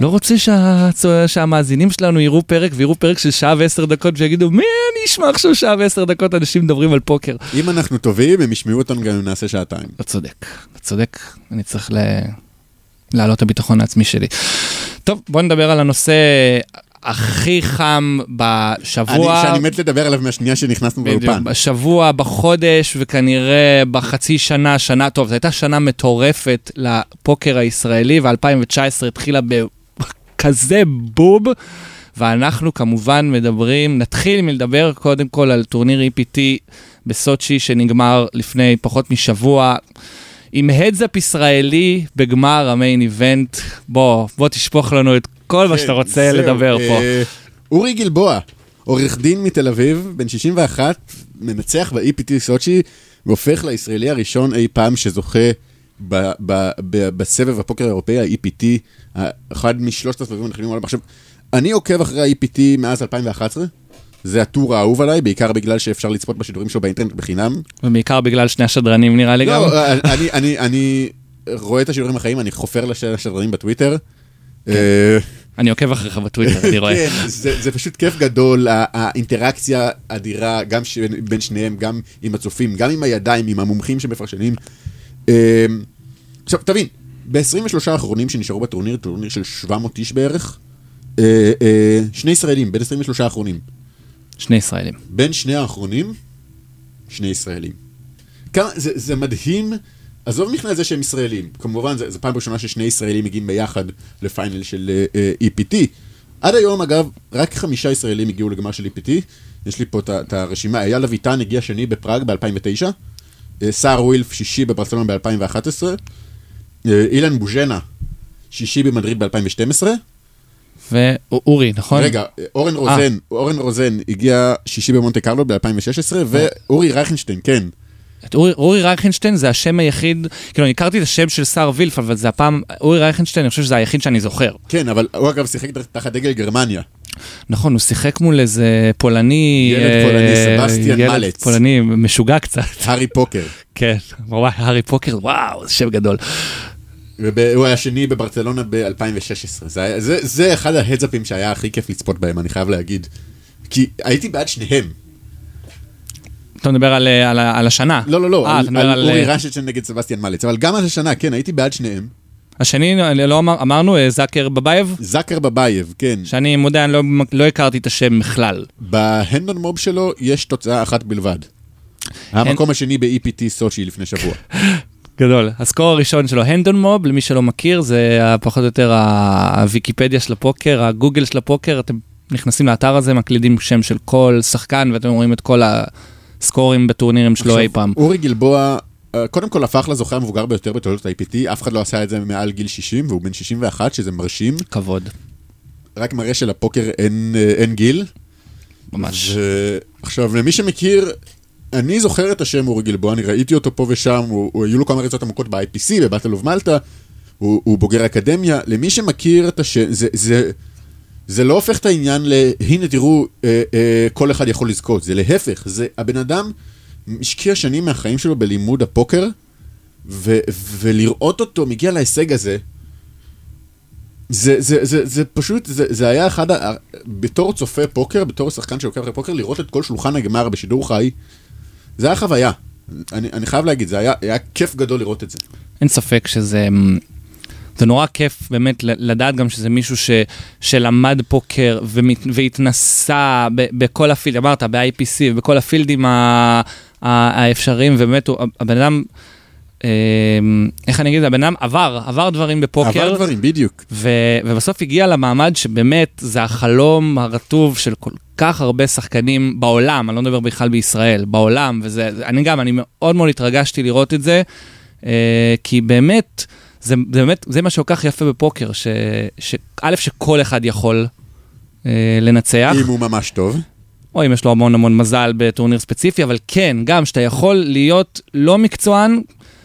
לא רוצה שה, שהמאזינים שלנו יראו פרק ויראו פרק של שעה ועשר דקות ויגידו, מי אני אשמע עכשיו שעה ועשר דקות אנשים מדברים על פוקר. אם אנחנו טובים, הם ישמעו אותנו גם אם נעשה שעתיים. אתה צודק, אתה צודק, אני צריך ל... להעלות הביטחון העצמי שלי. טוב, בוא נדבר על הנושא הכי חם בשבוע. אני- שאני מת לדבר עליו מהשנייה שנכנסנו באולפן. בשבוע, בחודש, וכנראה בחצי שנה, שנה, טוב, זו הייתה שנה מטורפת לפוקר הישראלי, ו-2019 התחילה בכזה בוב, ואנחנו כמובן מדברים, נתחיל מלדבר קודם כל על טורניר EPT בסוצ'י, שנגמר לפני פחות משבוע. עם הדזאפ ישראלי בגמר המיין איבנט, בוא, בוא תשפוך לנו את כל מה שאתה רוצה לדבר פה. אה, אורי גלבוע, עורך דין מתל אביב, בן 61, מנצח ב-EPT סוצ'י, והופך לישראלי הראשון אי פעם שזוכה ב- ב- ב- בסבב הפוקר האירופאי, ה-EPT, אחד משלושת הסבבים הנכונים בעולם. עכשיו, אני עוקב אחרי ה-EPT מאז 2011, זה הטור האהוב עליי, בעיקר בגלל שאפשר לצפות בשידורים שלו באינטרנט בחינם. ובעיקר בגלל שני השדרנים נראה לי גם. לא, אני, אני, אני רואה את השידורים החיים, אני חופר לשדרנים בטוויטר. אני עוקב אחריך בטוויטר, אני רואה. כן, זה, זה פשוט כיף גדול, האינטראקציה אדירה, גם ש... בין שניהם, גם עם הצופים, גם עם הידיים, עם המומחים שמפרשנים. אה, עכשיו, תבין, ב-23 האחרונים שנשארו בטורניר, טורניר של 700 איש בערך, אה, אה, שני ישראלים, בין 23 האחרונים. שני ישראלים. בין שני האחרונים, שני ישראלים. כמה, זה, זה מדהים, עזוב מבחינת זה שהם ישראלים, כמובן, זו פעם ראשונה ששני ישראלים מגיעים ביחד לפיינל של uh, EPT. עד היום, אגב, רק חמישה ישראלים הגיעו לגמר של EPT, יש לי פה את הרשימה, אייל אביטן הגיע שני בפראג ב-2009, uh, סער ווילף שישי בברצלונה ב-2011, uh, אילן בוז'נה שישי במדריד ב-2012, ואורי, נכון? רגע, אורן רוזן, אורן רוזן הגיע שישי במונטה קרלו ב-2016, ואורי רייכנשטיין, כן. אורי, אורי רייכנשטיין זה השם היחיד, כאילו אני הכרתי את השם של סער וילף, אבל זה הפעם, אורי רייכנשטיין, אני חושב שזה היחיד שאני זוכר. כן, אבל הוא אגב שיחק תחת דגל גרמניה. נכון, הוא שיחק מול איזה פולני... ילד אה, פולני, סבסטיאן ילד מלץ. פולני משוגע קצת. הארי פוקר. כן, וואי, הארי פוקר, וואו, זה שם גדול. והוא היה שני בברצלונה ב-2016. זה, זה, זה אחד ההדסאפים שהיה הכי כיף לצפות בהם, אני חייב להגיד. כי הייתי בעד שניהם. אתה מדבר על, אה, על, ה- על השנה. לא, לא, לא, אה, על, על על... אורי אה, רשצ'ן נגד סבסטיאן מלץ, אבל גם על השנה, כן, הייתי בעד שניהם. השני, לא אמר, אמרנו, זאקר בבייב? זאקר בבייב, כן. שאני מודה, אני לא, לא הכרתי את השם בכלל. בהנדון מוב שלו יש תוצאה אחת בלבד. המקום השני ב-EPT סוצ'י לפני שבוע. (laughs) גדול. הסקור הראשון שלו, הנדון מוב, למי שלא מכיר, זה ה- פחות או יותר ה- הוויקיפדיה של הפוקר, הגוגל של הפוקר, אתם נכנסים לאתר הזה, מקלידים שם של כל שחקן, ואתם רואים את כל הסקורים בטורנירים שלו אי פעם. אורי גלבוע, אה, קודם כל הפך לזוכה המבוגר ביותר בתולדות ה-IPT, אף אחד לא עשה את זה מעל גיל 60, והוא בן 61, שזה מרשים. כבוד, רק מראה שלפוקר אין, אה, אין גיל. ממש. ו... עכשיו, למי שמכיר, אני זוכר את השם אורי גלבוע, אני ראיתי אותו פה ושם, הוא, הוא, היו לו כמה ריצות עמוקות ב-IPC, בבטל אוף מלטה, הוא, הוא בוגר אקדמיה. למי שמכיר את השם, זה, זה, זה לא הופך את העניין ל... הנה תראו, אה, אה, כל אחד יכול לזכות, זה להפך, זה הבן אדם השקיע שנים מהחיים שלו בלימוד הפוקר, ו, ולראות אותו מגיע להישג הזה, זה, זה, זה, זה פשוט, זה, זה היה אחד, ה... בתור צופה פוקר, בתור שחקן שעוקב אחרי פוקר, לראות את כל שולחן הגמר בשידור חי, זה היה חוויה. אני, אני חייב להגיד, זה היה, היה כיף גדול לראות את זה. אין ספק שזה... זה נורא כיף באמת לדעת גם שזה מישהו ש, שלמד פוקר ומת, והתנסה ב, בכל הפילד, אמרת, ב-IPC ובכל הפילדים ה, ה, האפשריים, ובאמת הוא, הבן אדם, אה, איך אני אגיד, הבן אדם עבר, עבר דברים בפוקר. עבר דברים, בדיוק. ו, ובסוף הגיע למעמד שבאמת זה החלום הרטוב של כל כך הרבה שחקנים בעולם, אני לא מדבר בכלל בישראל, בעולם, וזה, אני גם, אני מאוד מאוד התרגשתי לראות את זה, אה, כי באמת, זה, זה באמת, זה מה שכל כך יפה בפוקר, ש, ש, א', שכל אחד יכול אה, לנצח, אם הוא ממש טוב. או אם יש לו המון המון מזל בטורניר ספציפי, אבל כן, גם שאתה יכול להיות לא מקצוען,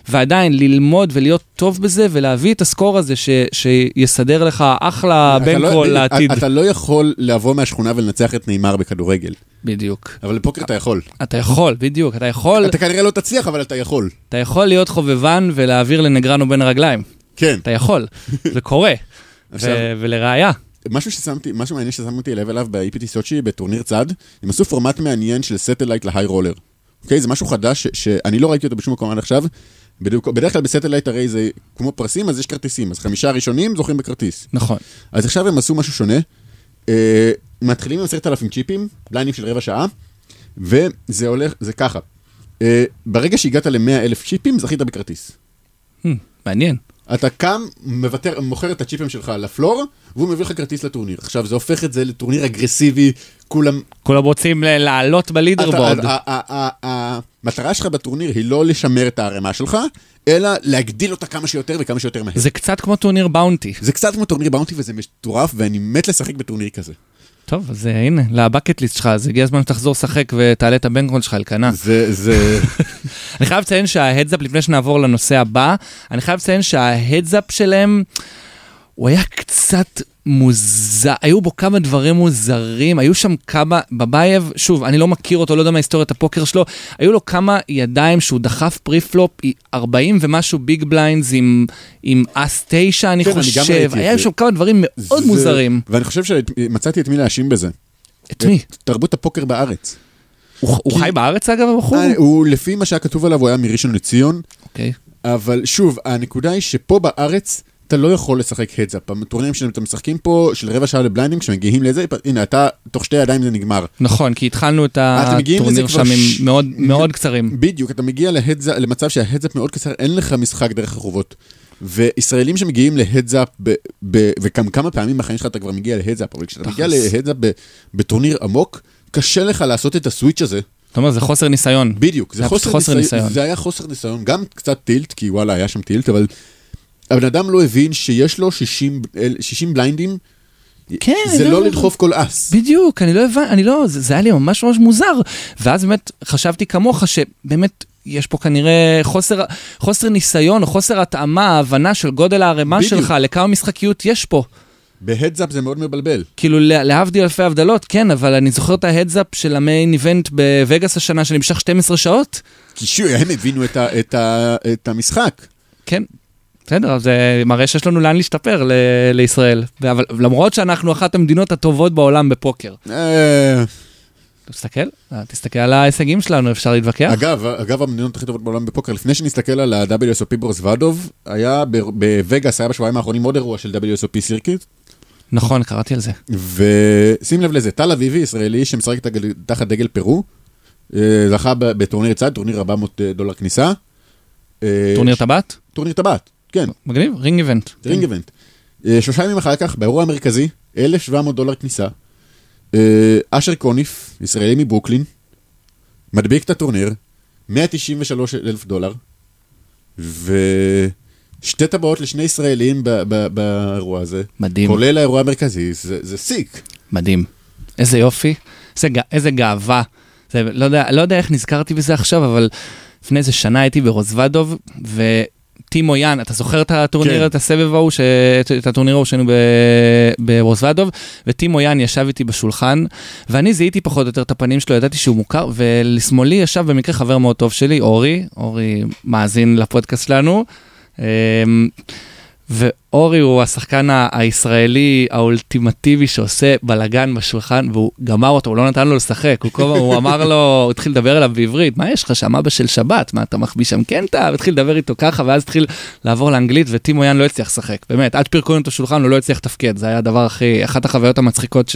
ועדיין ללמוד ולהיות טוב בזה, ולהביא את ה score הזה ש, שיסדר לך אחלה לא- bankroll לעתיד. אתה לא יכול לבוא מהשכונה ולנצח את ניימאר בכדורגל, בדיוק. אבל לפוקר אתה יכול. אתה יכול, בדיוק, אתה יכול, אתה כנראה לא תצליח, אבל אתה יכול. אתה יכול להיות חובבן ולהעביר לנגריאנו בין הרגליים. כן. אתה יכול, זה קורה. (laughs) עכשיו- ולראיה, משהו ששמתי, משהו מעניין ששמתי לב אליו ב-EPT סוצ'י בטורניר צד, הם עשו פורמט מעניין של satellite ל high roller. אוקיי? זה משהו חדש שאני לא ראיתי אותו בשום מקום עד עכשיו. בדיוק, בדרך כלל ב satellite הרי זה כמו פרסים, אז יש כרטיסים. אז חמישה ראשונים זוכים בכרטיס. נכון. אז עכשיו הם עשו משהו שונה. אה, מתחילים עם עשרת אלפים צ'יפים, בליינדים של רבע שעה, וזה הולך, זה ככה. אה, ברגע שהגעת ל-100 אלף צ'יפים, זכית בכרטיס. הממ, מעניין. אתה קם, מוותר, מוכר את הצ'יפים שלך ל floor, והוא מביא לך כרטיס לטורניר. עכשיו, זה הופך את זה לטורניר אגרסיבי, כולם... כולם רוצים לעלות ב leaderboard. המטרה שלך בטורניר היא לא לשמר את הערימה שלך, אלא להגדיל אותה כמה שיותר וכמה שיותר מהר. זה קצת כמו טורניר bounty. זה קצת כמו טורניר bounty וזה מטורף, ואני מת לשחק בטורניר כזה. טוב, אז אה, הנה, ל bucket list שלך, אז הגיע הזמן שתחזור לשחק ותעלה את ה bankroll שלך אלקנה. זה, זה... (laughs) אני חייב לציין שה heads-up, לפני שנעבור לנושא הבא, אני חייב לציין שה heads-up שלהם, הוא היה קצת מוזר, היו בו כמה דברים מוזרים, היו שם כמה, בבייב, שוב, אני לא מכיר אותו, לא יודע מה היסטוריית הפוקר שלו, היו לו כמה ידיים שהוא דחף preflop, 40 ומשהו big blinds עם, עם אס 9, אני כן, אני גם חושב, את היה. שם כמה דברים מאוד זה- מוזרים. ואני חושב שמצאתי את מי להאשים בזה. את מי? תרבות הפוקר בארץ. הוא הוא כי- חי בארץ אגב, הבחור? אה, הוא, לפי מה שהיה כתוב עליו, הוא היה מראשון לציון, אוקיי. אבל שוב, הנקודה היא שפה בארץ, אתה לא יכול לשחק הדזאפ. הטורנירים שאתם משחקים פה, של רבע שעה לבליינדים, כשמגיעים לזה, הנה, אתה, תוך שתי ידיים זה נגמר. נכון, כי התחלנו את הטורניר שם עם ש- מאוד מאוד קצרים. בדיוק, אתה מגיע להדזאפ, למצב שההדזאפ מאוד קצר, אין לך משחק דרך החובות. וישראלים שמגיעים להדזאפ, ב- ב- וגם כמה פעמים בחיים שלך אתה כבר מגיע להדזאפ, אבל כשאתה מגיע. להדזאפ ב- בטורניר עמוק, קשה לך לעשות את הסוויץ' הזה. אתה אומר, זה חוסר ניסיון. בדיוק, זה היה חוסר, חוסר ניסיון. ניסיון. זה היה חוסר ניסיון, גם קצת טילט, כי וואלה, היה שם טילט, אבל הבן אדם לא הבין שיש לו 60, אל- 60 בליינדים, כן, זה לא, לא. לדחוף כל אס. בדיוק, אני לא הבנתי, אני לא, זה, זה היה לי ממש ממש מוזר. ואז באמת חשבתי כמוך שבאמת יש פה כנראה חוסר, חוסר ניסיון או חוסר התאמה, הבנה של גודל הערימה. שלך, לכמה משחקיות יש פה. בהדזאפ זה מאוד מבלבל. כאילו לה- להבדיל אלפי הבדלות, כן, אבל אני זוכר את ה heads-up של ה main event בווגאס השנה שנמשך 12 שעות. כי שוב, הם הבינו את, ה, את, ה, את המשחק. כן. בסדר, זה מראה שיש לנו לאן להשתפר ל- לישראל. אבל למרות שאנחנו אחת המדינות הטובות בעולם בפוקר. אה, תסתכל, אה, תסתכל על ההישגים שלנו, אפשר להתווכח? אגב, אגב, המדינות הכי טובות בעולם בפוקר, לפני שנסתכל על ה-WSOP ברוזוודוב, היה ב- בווגאס, היה בשבועיים האחרונים עוד אירוע של WSOP Circuit, נכון, קראתי על זה. ושים לב לזה, טל אביבי, ישראלי שמשחק תחת דגל פרו, אה, זכה בטורניר צד, טורניר 400 דולר כניסה. אה, טורניר טבעת? טורניר טבעת, כן, מגניב, ring event. ring event. שלושה ימים אחר כך, באירוע המרכזי, 1,700 דולר כניסה. אה, אשר קוניף, ישראלי מברוקלין, מדביק את הטורניר, 193 אלף דולר, ושתי טבעות לשני ישראלים באירוע הזה, מדהים, כולל האירוע המרכזי, זה, סיק. מדהים. איזה יופי, איזה, איזה גאווה. זה, לא, יודע, לא יודע איך נזכרתי בזה עכשיו, אבל לפני איזה שנה הייתי ברוזוודוב, וטימו יאן, אתה זוכר את הטורניר, כן. את הסבב ההוא, ש... את הטורניר ההוא שהיינו ב... ברוזוודוב, וטימו יאן ישב איתי בשולחן, ואני זיהיתי פחות או יותר את הפנים שלו, ידעתי שהוא מוכר, ולשמאלי ישב במקרה חבר מאוד טוב שלי, אורי, אורי מאזין לפודקאסט שלנו. ואורי הוא השחקן הישראלי האולטימטיבי שעושה בלאגן בשולחן, והוא גמר אותו, הוא לא נתן לו לשחק, הוא, כל, הזמן- הוא אמר לו, (laughs) הוא התחיל לדבר אליו בעברית, מה יש לך שם אבא של שבת, מה אתה מחביא שם קנטה? והתחיל לדבר איתו ככה, ואז התחיל לעבור לאנגלית, וטימו יאן לא הצליח לשחק, באמת, עד פירקו את השולחן הוא לא הצליח לתפקד, זה היה הדבר הכי, אחת החוויות המצחיקות ש...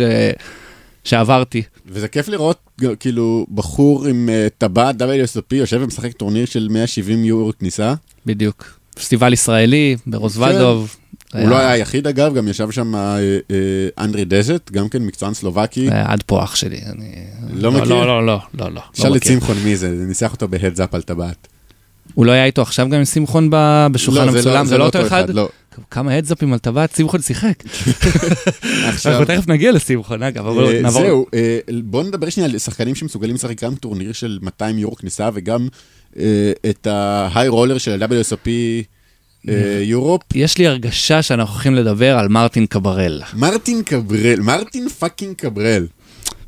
שעברתי. וזה כיף לראות, כאילו, בחור עם אה, טבעת WSOP יושב ומשחק טורניר של 170 יורו כניסה. בדיוק. פסטיבל ישראלי ברוזוודוב. הוא לא היה היחיד אגב, גם ישב שם אה, אה, אנדרי דזט, גם כן מקצוען סלובקי. אה, עד פה אח שלי. אני... לא מכיר? לא, לא, לא, לא, לא. שאל לא את. שמחון מי זה, ניסח אותו בהדזאפ על טבעת. הוא לא היה איתו עכשיו גם עם שמחון בשולחן לא, זה המצולם, זה לא אותו אחד? לא. כמה הדזאפים על טבעת שמחון שיחק. (laughs) עכשיו, אנחנו תכף נגיע לשמחון, אגב, אבל נעבור. זהו, בואו נדבר שנייה על שחקנים שמסוגלים לשחק גם טורניר של 200 יורו כניסה וגם את ההיי רולר של ה-WSOP אה, Europe. יש לי הרגשה שאנחנו הולכים לדבר על מרטין קברל. מרטין קברל, מרטין fucking קברל.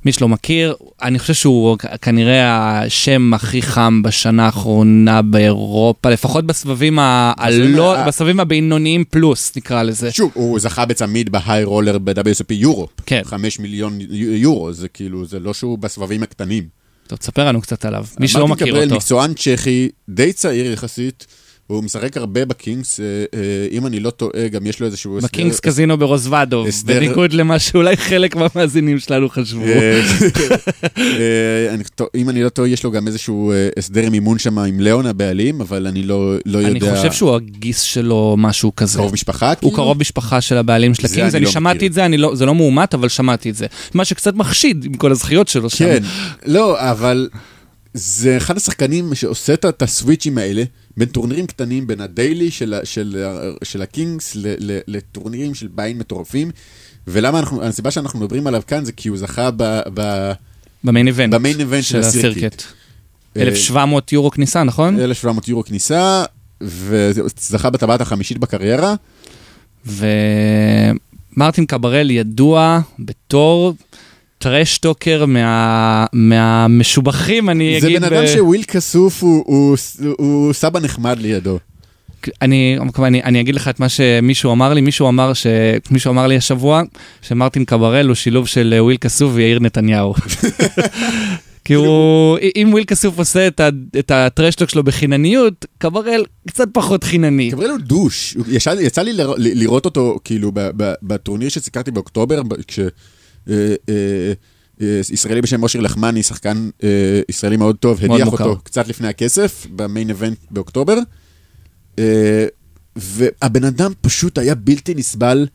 מי שלא מכיר, אני חושב שהוא כנראה השם הכי חם בשנה האחרונה באירופה, לפחות בסבבים ה- הלא, ה- בסבבים הבינוניים פלוס, נקרא לזה. שוב, הוא זכה בצמיד בהיי רולר ב-WSOP Europe. כן. 5 מיליון יורו, זה כאילו, זה לא שהוא בסבבים הקטנים. טוב, תספר לנו קצת עליו, מי שלא מכיר אותו. מקצוען צ'כי, די צעיר יחסית. הוא משחק הרבה בקינגס, אה, אה, אם אני לא טועה, גם יש לו איזשהו... הסדר- בקינגס קזינו ברוזוודוב, בניגוד למה שאולי חלק מהמאזינים שלנו חשבו. אה, אם אני לא טועה, יש לו גם איזשהו הסדר מימון שם עם ליאון הבעלים, אבל אני לא לא יודע... אני חושב שהוא הגיס שלו, משהו כזה. קרוב משפחה, הוא כאילו? קרוב משפחה של הבעלים של הקינגס, אני לא שמעתי. את זה, לא- זה לא מאומת, אבל שמעתי את זה. מה שקצת מחשיד עם כל הזכיות שלו שם. כן, לא, אבל זה אחד השחקנים שעושה את הסוויצ'ים האלה, בין טורנירים קטנים, בין הדיילי של, של, ה- של הקינגס ל- ל- לטורנירים של ביין מטורפים, ולמה אנחנו, הסיבה שאנחנו מדברים עליו כאן זה כי הוא זכה ב... ב במיין איבנט. במיין איבנט של הסירקיט. 1,700 יורו כניסה, נכון? 1,700 יורו כניסה, וזכה בטבעת החמישית בקריירה. ומרטין קברל ידוע בתור trash talker מה... מהמשובחים, אני זה אגיד... בן אדם שוויל כסוף הוא, הוא, הוא, סבא נחמד לידו. אני, אני, אני אגיד לך את מה שמישהו אמר לי, מישהו אמר, ש... מישהו אמר לי השבוע, שמרטין קברל הוא שילוב של וויל כסוף ויאיר נתניהו. (laughs) כי הוא, אם וויל כסוף עושה את, ה, את ה trash talk שלו בחינניות, קברל קצת פחות חינני. קברל הוא douche, יצא, לי לרא, לראות אותו כאילו בטורניר שסיקרתי באוקטובר, כש... אה, אה, אה, ישראלי בשם אושר לחמני, שחקן ישראלי מאוד טוב, הדיח אותו מוכר. קצת לפני הכסף, ב main event באוקטובר. והבן אדם פשוט היה בלתי נסבל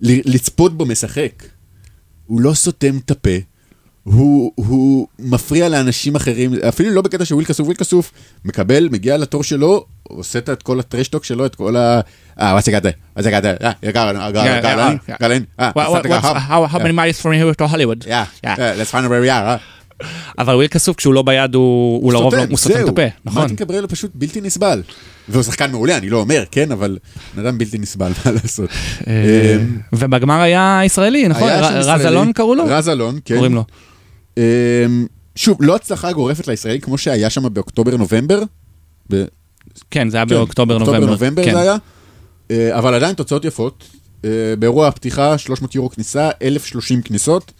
לצפות בו משחק. הוא לא סותם את הפה. הוא, הוא מפריע לאנשים אחרים, אפילו לא בקטע של וויל כסוף, וויל כסוף מקבל, מגיע לתור שלו, עושה את כל הטרשטוק שלו, את כל ה... אה, what's it got there? Yeah, Garland, Garland, Garland, How many miles from here to Hollywood? Yeah, yeah, let's find where we are. אבל וויל כסוף כשהוא לא ביד הוא לרוב לא סותם את הפה, נכון? מרטין קברל הוא פשוט בלתי נסבל. והוא שחקן מעולה, אני לא אומר, כן, אבל בן אדם בלתי נסבל, (laughs) מה לעשות. ובגמר היה ישראלי, נכון? רז אלון קראו לו? רז אלון, כן. קוראים לו. אמ, שוב, לא הצלחה גורפת לישראלים, כמו שהיה שם באוקטובר-נובמבר. כן, זה היה באוקטובר-נובמבר. באוקטובר-נובמבר כן. זה היה, אה, אבל עדיין תוצאות יפות. אה, באירוע הפתיחה, 300 יורו כניסה, 1,030 כניסות.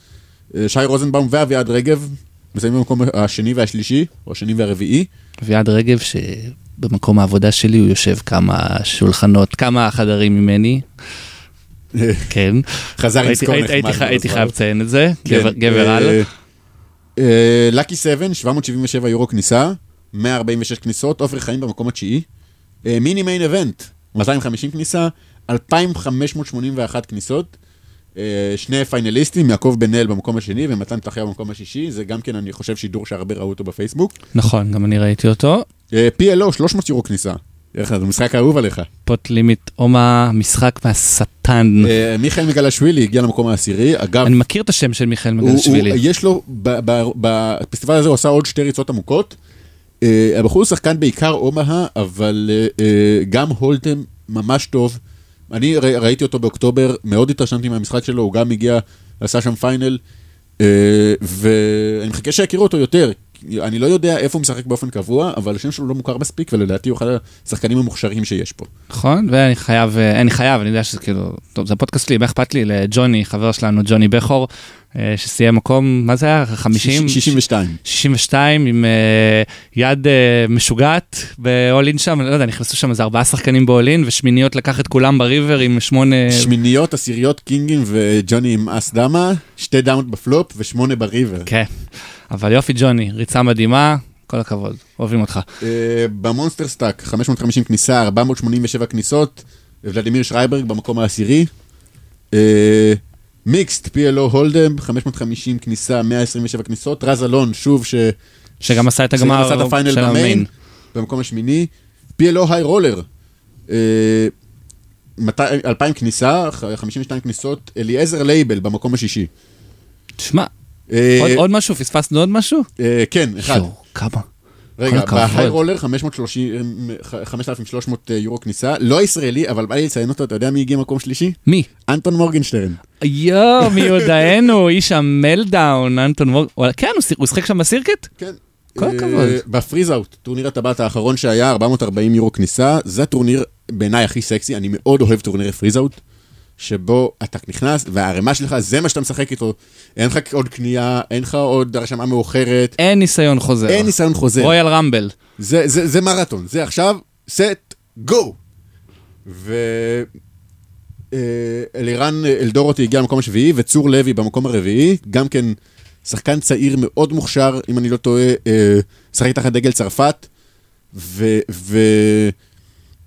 אה, שי רוזנבאום ואביעד רגב מסיימים במקום השני והשלישי, או השני והרביעי. אביעד רגב, שבמקום העבודה שלי הוא יושב כמה שולחנות, כמה חדרים ממני. כן. חזר עם סקור נחמד. הייתי חייב לציין את זה, כן. גבר על. לקי 7, 777 יורו כניסה, 146 כניסות, עופר חיים במקום התשיעי. מיני מיין אבנט, 250 כניסה, 2,581 כניסות. אה, שני פיינליסטים, יעקב בן אל במקום השני ומתן תחיה במקום השישי, זה גם כן, אני חושב, שידור שהרבה ראו אותו בפייסבוק. נכון, גם אני ראיתי אותו. אה, PLO, 300 יורו כניסה. איך זה משחק אהוב עליך. פוט לימיט אומה, משחק מהשטן. אה, מיכאל מגלשווילי הגיע למקום העשירי, אגב... אני מכיר את השם של מיכאל מגלשווילי. יש לו, בפסטיבל הזה הוא עשה עוד שתי ריצות עמוקות. הבחור הוא שחקן בעיקר אומה, אבל גם הולטם ממש טוב. אני ראיתי אותו באוקטובר, מאוד התרשמתי מהמשחק שלו, הוא גם הגיע, עשה שם פיינל, ואני מחכה שיכירו אותו יותר, אני לא יודע איפה הוא משחק באופן קבוע, אבל השם שלו לא מוכר מספיק, ולדעתי הוא אחד השחקנים המוכשרים שיש פה. נכון, ואני חייב, אני חייב, אני יודע שזה כאילו, טוב, זה הפודקאסט שלי, מה אכפת לי? לג'וני, חבר שלנו, ג'וני בכור, אה, שסיים מקום, מה זה היה? 50? 62. 62 עם uh, יד משוגעת באולין שם, לא יודע, נכנסו שם איזה ארבעה שחקנים באולין, ושמיניות לקח את כולם בריבר עם שמונה... שמיניות, עשיריות, קינגים וג'וני עם אס דמה, שתי דמות בפלופ ושמונה בריבר. כן. אבל יופי ג'וני, ריצה מדהימה, כל הכבוד, אוהבים אותך. ב monster stack, 550 כניסה, 487 כניסות, ולדימיר שרייברג במקום העשירי. Mixed, PLO hold'em, 550 כניסה, 127 כניסות. רז אלון, שוב, ש... שגם עשה את הגמר של ה final ב main, במקום השמיני. PLO היי רולר, 2,000 כניסה, 52 כניסות. אליעזר לייבל במקום השישי. תשמע, עוד, עוד משהו? פספסנו עוד משהו? כן, אחד. כמה? רגע, בהיי רולר 5,300 יורו כניסה, לא ישראלי, אבל בא לי לציין אותו, אתה יודע מי הגיע מקום שלישי? מי? אנטון מורגנשטרן. יואו, מי יודענו, (laughs) איש ה meltdown, אנטון מורגנשטרן. כן, הוא שיחק שם ב Circuit? כן. כל הכבוד. ב freeze out, טורניר הטבעת האחרון שהיה, 440 יורו כניסה, זה הטורניר בעיניי הכי סקסי, אני מאוד אוהב טורנירי freeze out. שבו אתה נכנס, והערימה שלך, זה מה שאתה משחק איתו. אין לך עוד קנייה, אין לך עוד הרשמה מאוחרת. אין ניסיון חוזר. אין ניסיון חוזר. רויאל רמבל. זה, זה, זה מרתון, זה עכשיו, סט, גו. ואלירן אלדורותי הגיע למקום השביעי, וצור לוי במקום הרביעי, גם כן שחקן צעיר מאוד מוכשר, אם אני לא טועה, אה, שחק תחת דגל צרפת, ו... ו...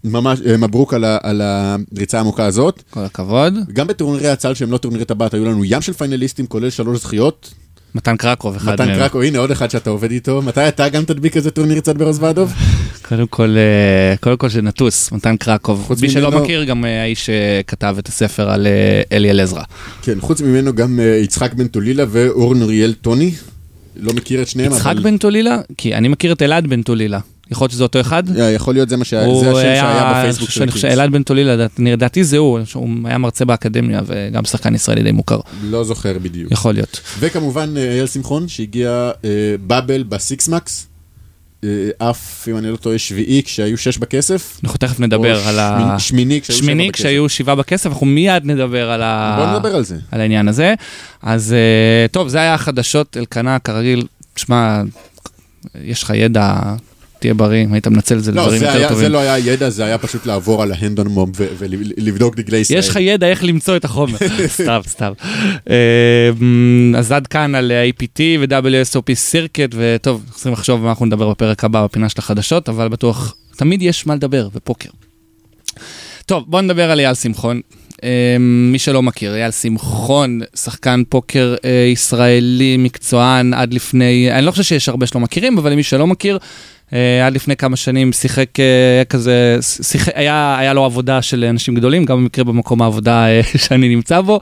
ממש אה, מברוק על, ה, על הריצה העמוקה הזאת. כל הכבוד. גם בטורנירי הצד שהם לא טורנירי טבעת, היו לנו ים של פיינליסטים, כולל שלוש זכיות. מתן קרקוב, אחד מתן מהם. מתן קרקוב, הנה עוד אחד שאתה עובד איתו. מתי אתה גם תדביק איזה טורניר צד ברוזוודוב? (laughs) קודם כל, אה, קודם כל שנטוס, מתן קרקוב. חוץ מי שלא מכיר, גם אה, האיש שכתב את הספר על אליאל עזרא. כן, חוץ ממנו גם יצחק בן טולילה ואורן אריאל טוני. לא מכיר את שניהם, יצחק אבל... בן טולילה? כי אני מכיר את אלעד בן טולילה. יכול להיות שזה אותו אחד? אה, יכול להיות זה מה שהיה, זה השם היה- שהיה בפייסבוק של הקינגס. אלעד בן טולילה, לדעת- לדעתי זה הוא, הוא היה מרצה באקדמיה וגם שחקן ישראלי די מוכר. לא זוכר בדיוק. יכול להיות. וכמובן אה, אייל שמחון, שהגיע אה, באבל בסיקס מקס. אה, אף, אם אני לא טועה, שביעי כשהיו שש בכסף. אנחנו תכף נדבר על ה... שמינ- שמיני כשהיו שבע שמיני בכסף. כשהיו שבעה בכסף, אנחנו מיד נדבר על ה... בוא נדבר על זה. על העניין הזה. אז טוב, זה היה החדשות, אלקנה, כרגיל, תשמע, יש לך ידע, תהיה בריא, אם היית מנצל את זה לא, לדברים זה, יותר היה, זה טובים. לא היה ידע, זה היה פשוט לעבור על ההנדון מוב ו- ולבדוק דגלי ישראל. יש לך ידע איך למצוא את החומר, (laughs) סתם, סתם. אה, אז עד כאן על APT ו-WSOP סירקט, וטוב, צריכים לחשוב מה אנחנו נדבר בפרק הבא בפינה של החדשות, אבל בטוח, תמיד יש מה לדבר, ופוקר. טוב, בואו נדבר על אייל שמחון. אה, מי שלא מכיר, אייל שמחון, שחקן פוקר אה, ישראלי, מקצוען, עד לפני, אני לא חושב שיש הרבה שלא מכירים, אבל למי שלא מכיר, אה, עד לפני כמה שנים שיחק אה, כזה, שיחק, היה, היה לו עבודה של אנשים גדולים, גם במקרה במקום העבודה אה, (laughs) שאני נמצא בו.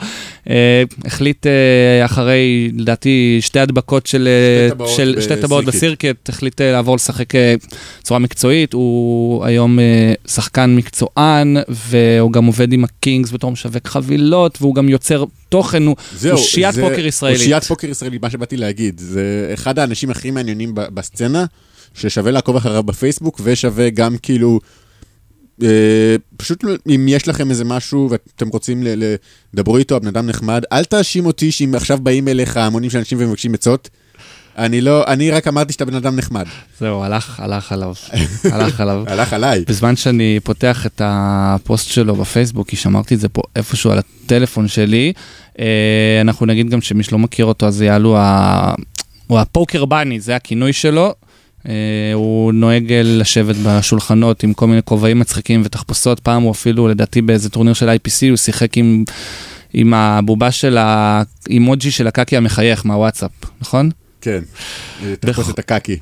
אה, החליט אה, אחרי, לדעתי, שתי הדבקות של, אה, שתי טבעות בסירקט. החליט אה, לעבור לשחק אה, בצורה מקצועית. הוא היום אה, שחקן מקצוען, והוא גם עובד עם הקינגס בתור משווק חבילות, והוא גם יוצר תוכן, הוא זהו, אושיית זה- פוקר ישראלית. אושיית פוקר ישראלית, מה שבאתי להגיד. זה אחד האנשים הכי מעניינים בסצנה, ששווה לעקוב אחריו בפייסבוק, ושווה גם כאילו... אה, פשוט אם יש לכם איזה משהו ואתם רוצים ל- ל- דברו איתו, הבן אדם נחמד, אל תאשים אותי שאם עכשיו באים אליך המונים של אנשים ומבקשים עצות. אני לא, אני רק אמרתי שאתה בן אדם נחמד. זהו, הלך, הלך עליו, הלך עליו. (laughs) הלך עליי. בזמן שאני פותח את הפוסט שלו בפייסבוק, כי שמרתי את זה פה איפשהו על הטלפון שלי, אה, אנחנו נגיד גם שמי שלא מכיר אותו, אז יעלו, ה... הוא הפוקר בני, זה הכינוי שלו. אה, הוא נוהג לשבת בשולחנות עם כל מיני כובעים מצחיקים ותחפושות. פעם הוא אפילו, לדעתי, באיזה טורניר של IPC, הוא שיחק עם, עם הבובה של האימוג'י של הקקי המחייך מהוואטסאפ, נכון? כן. תחפוש את הקקי.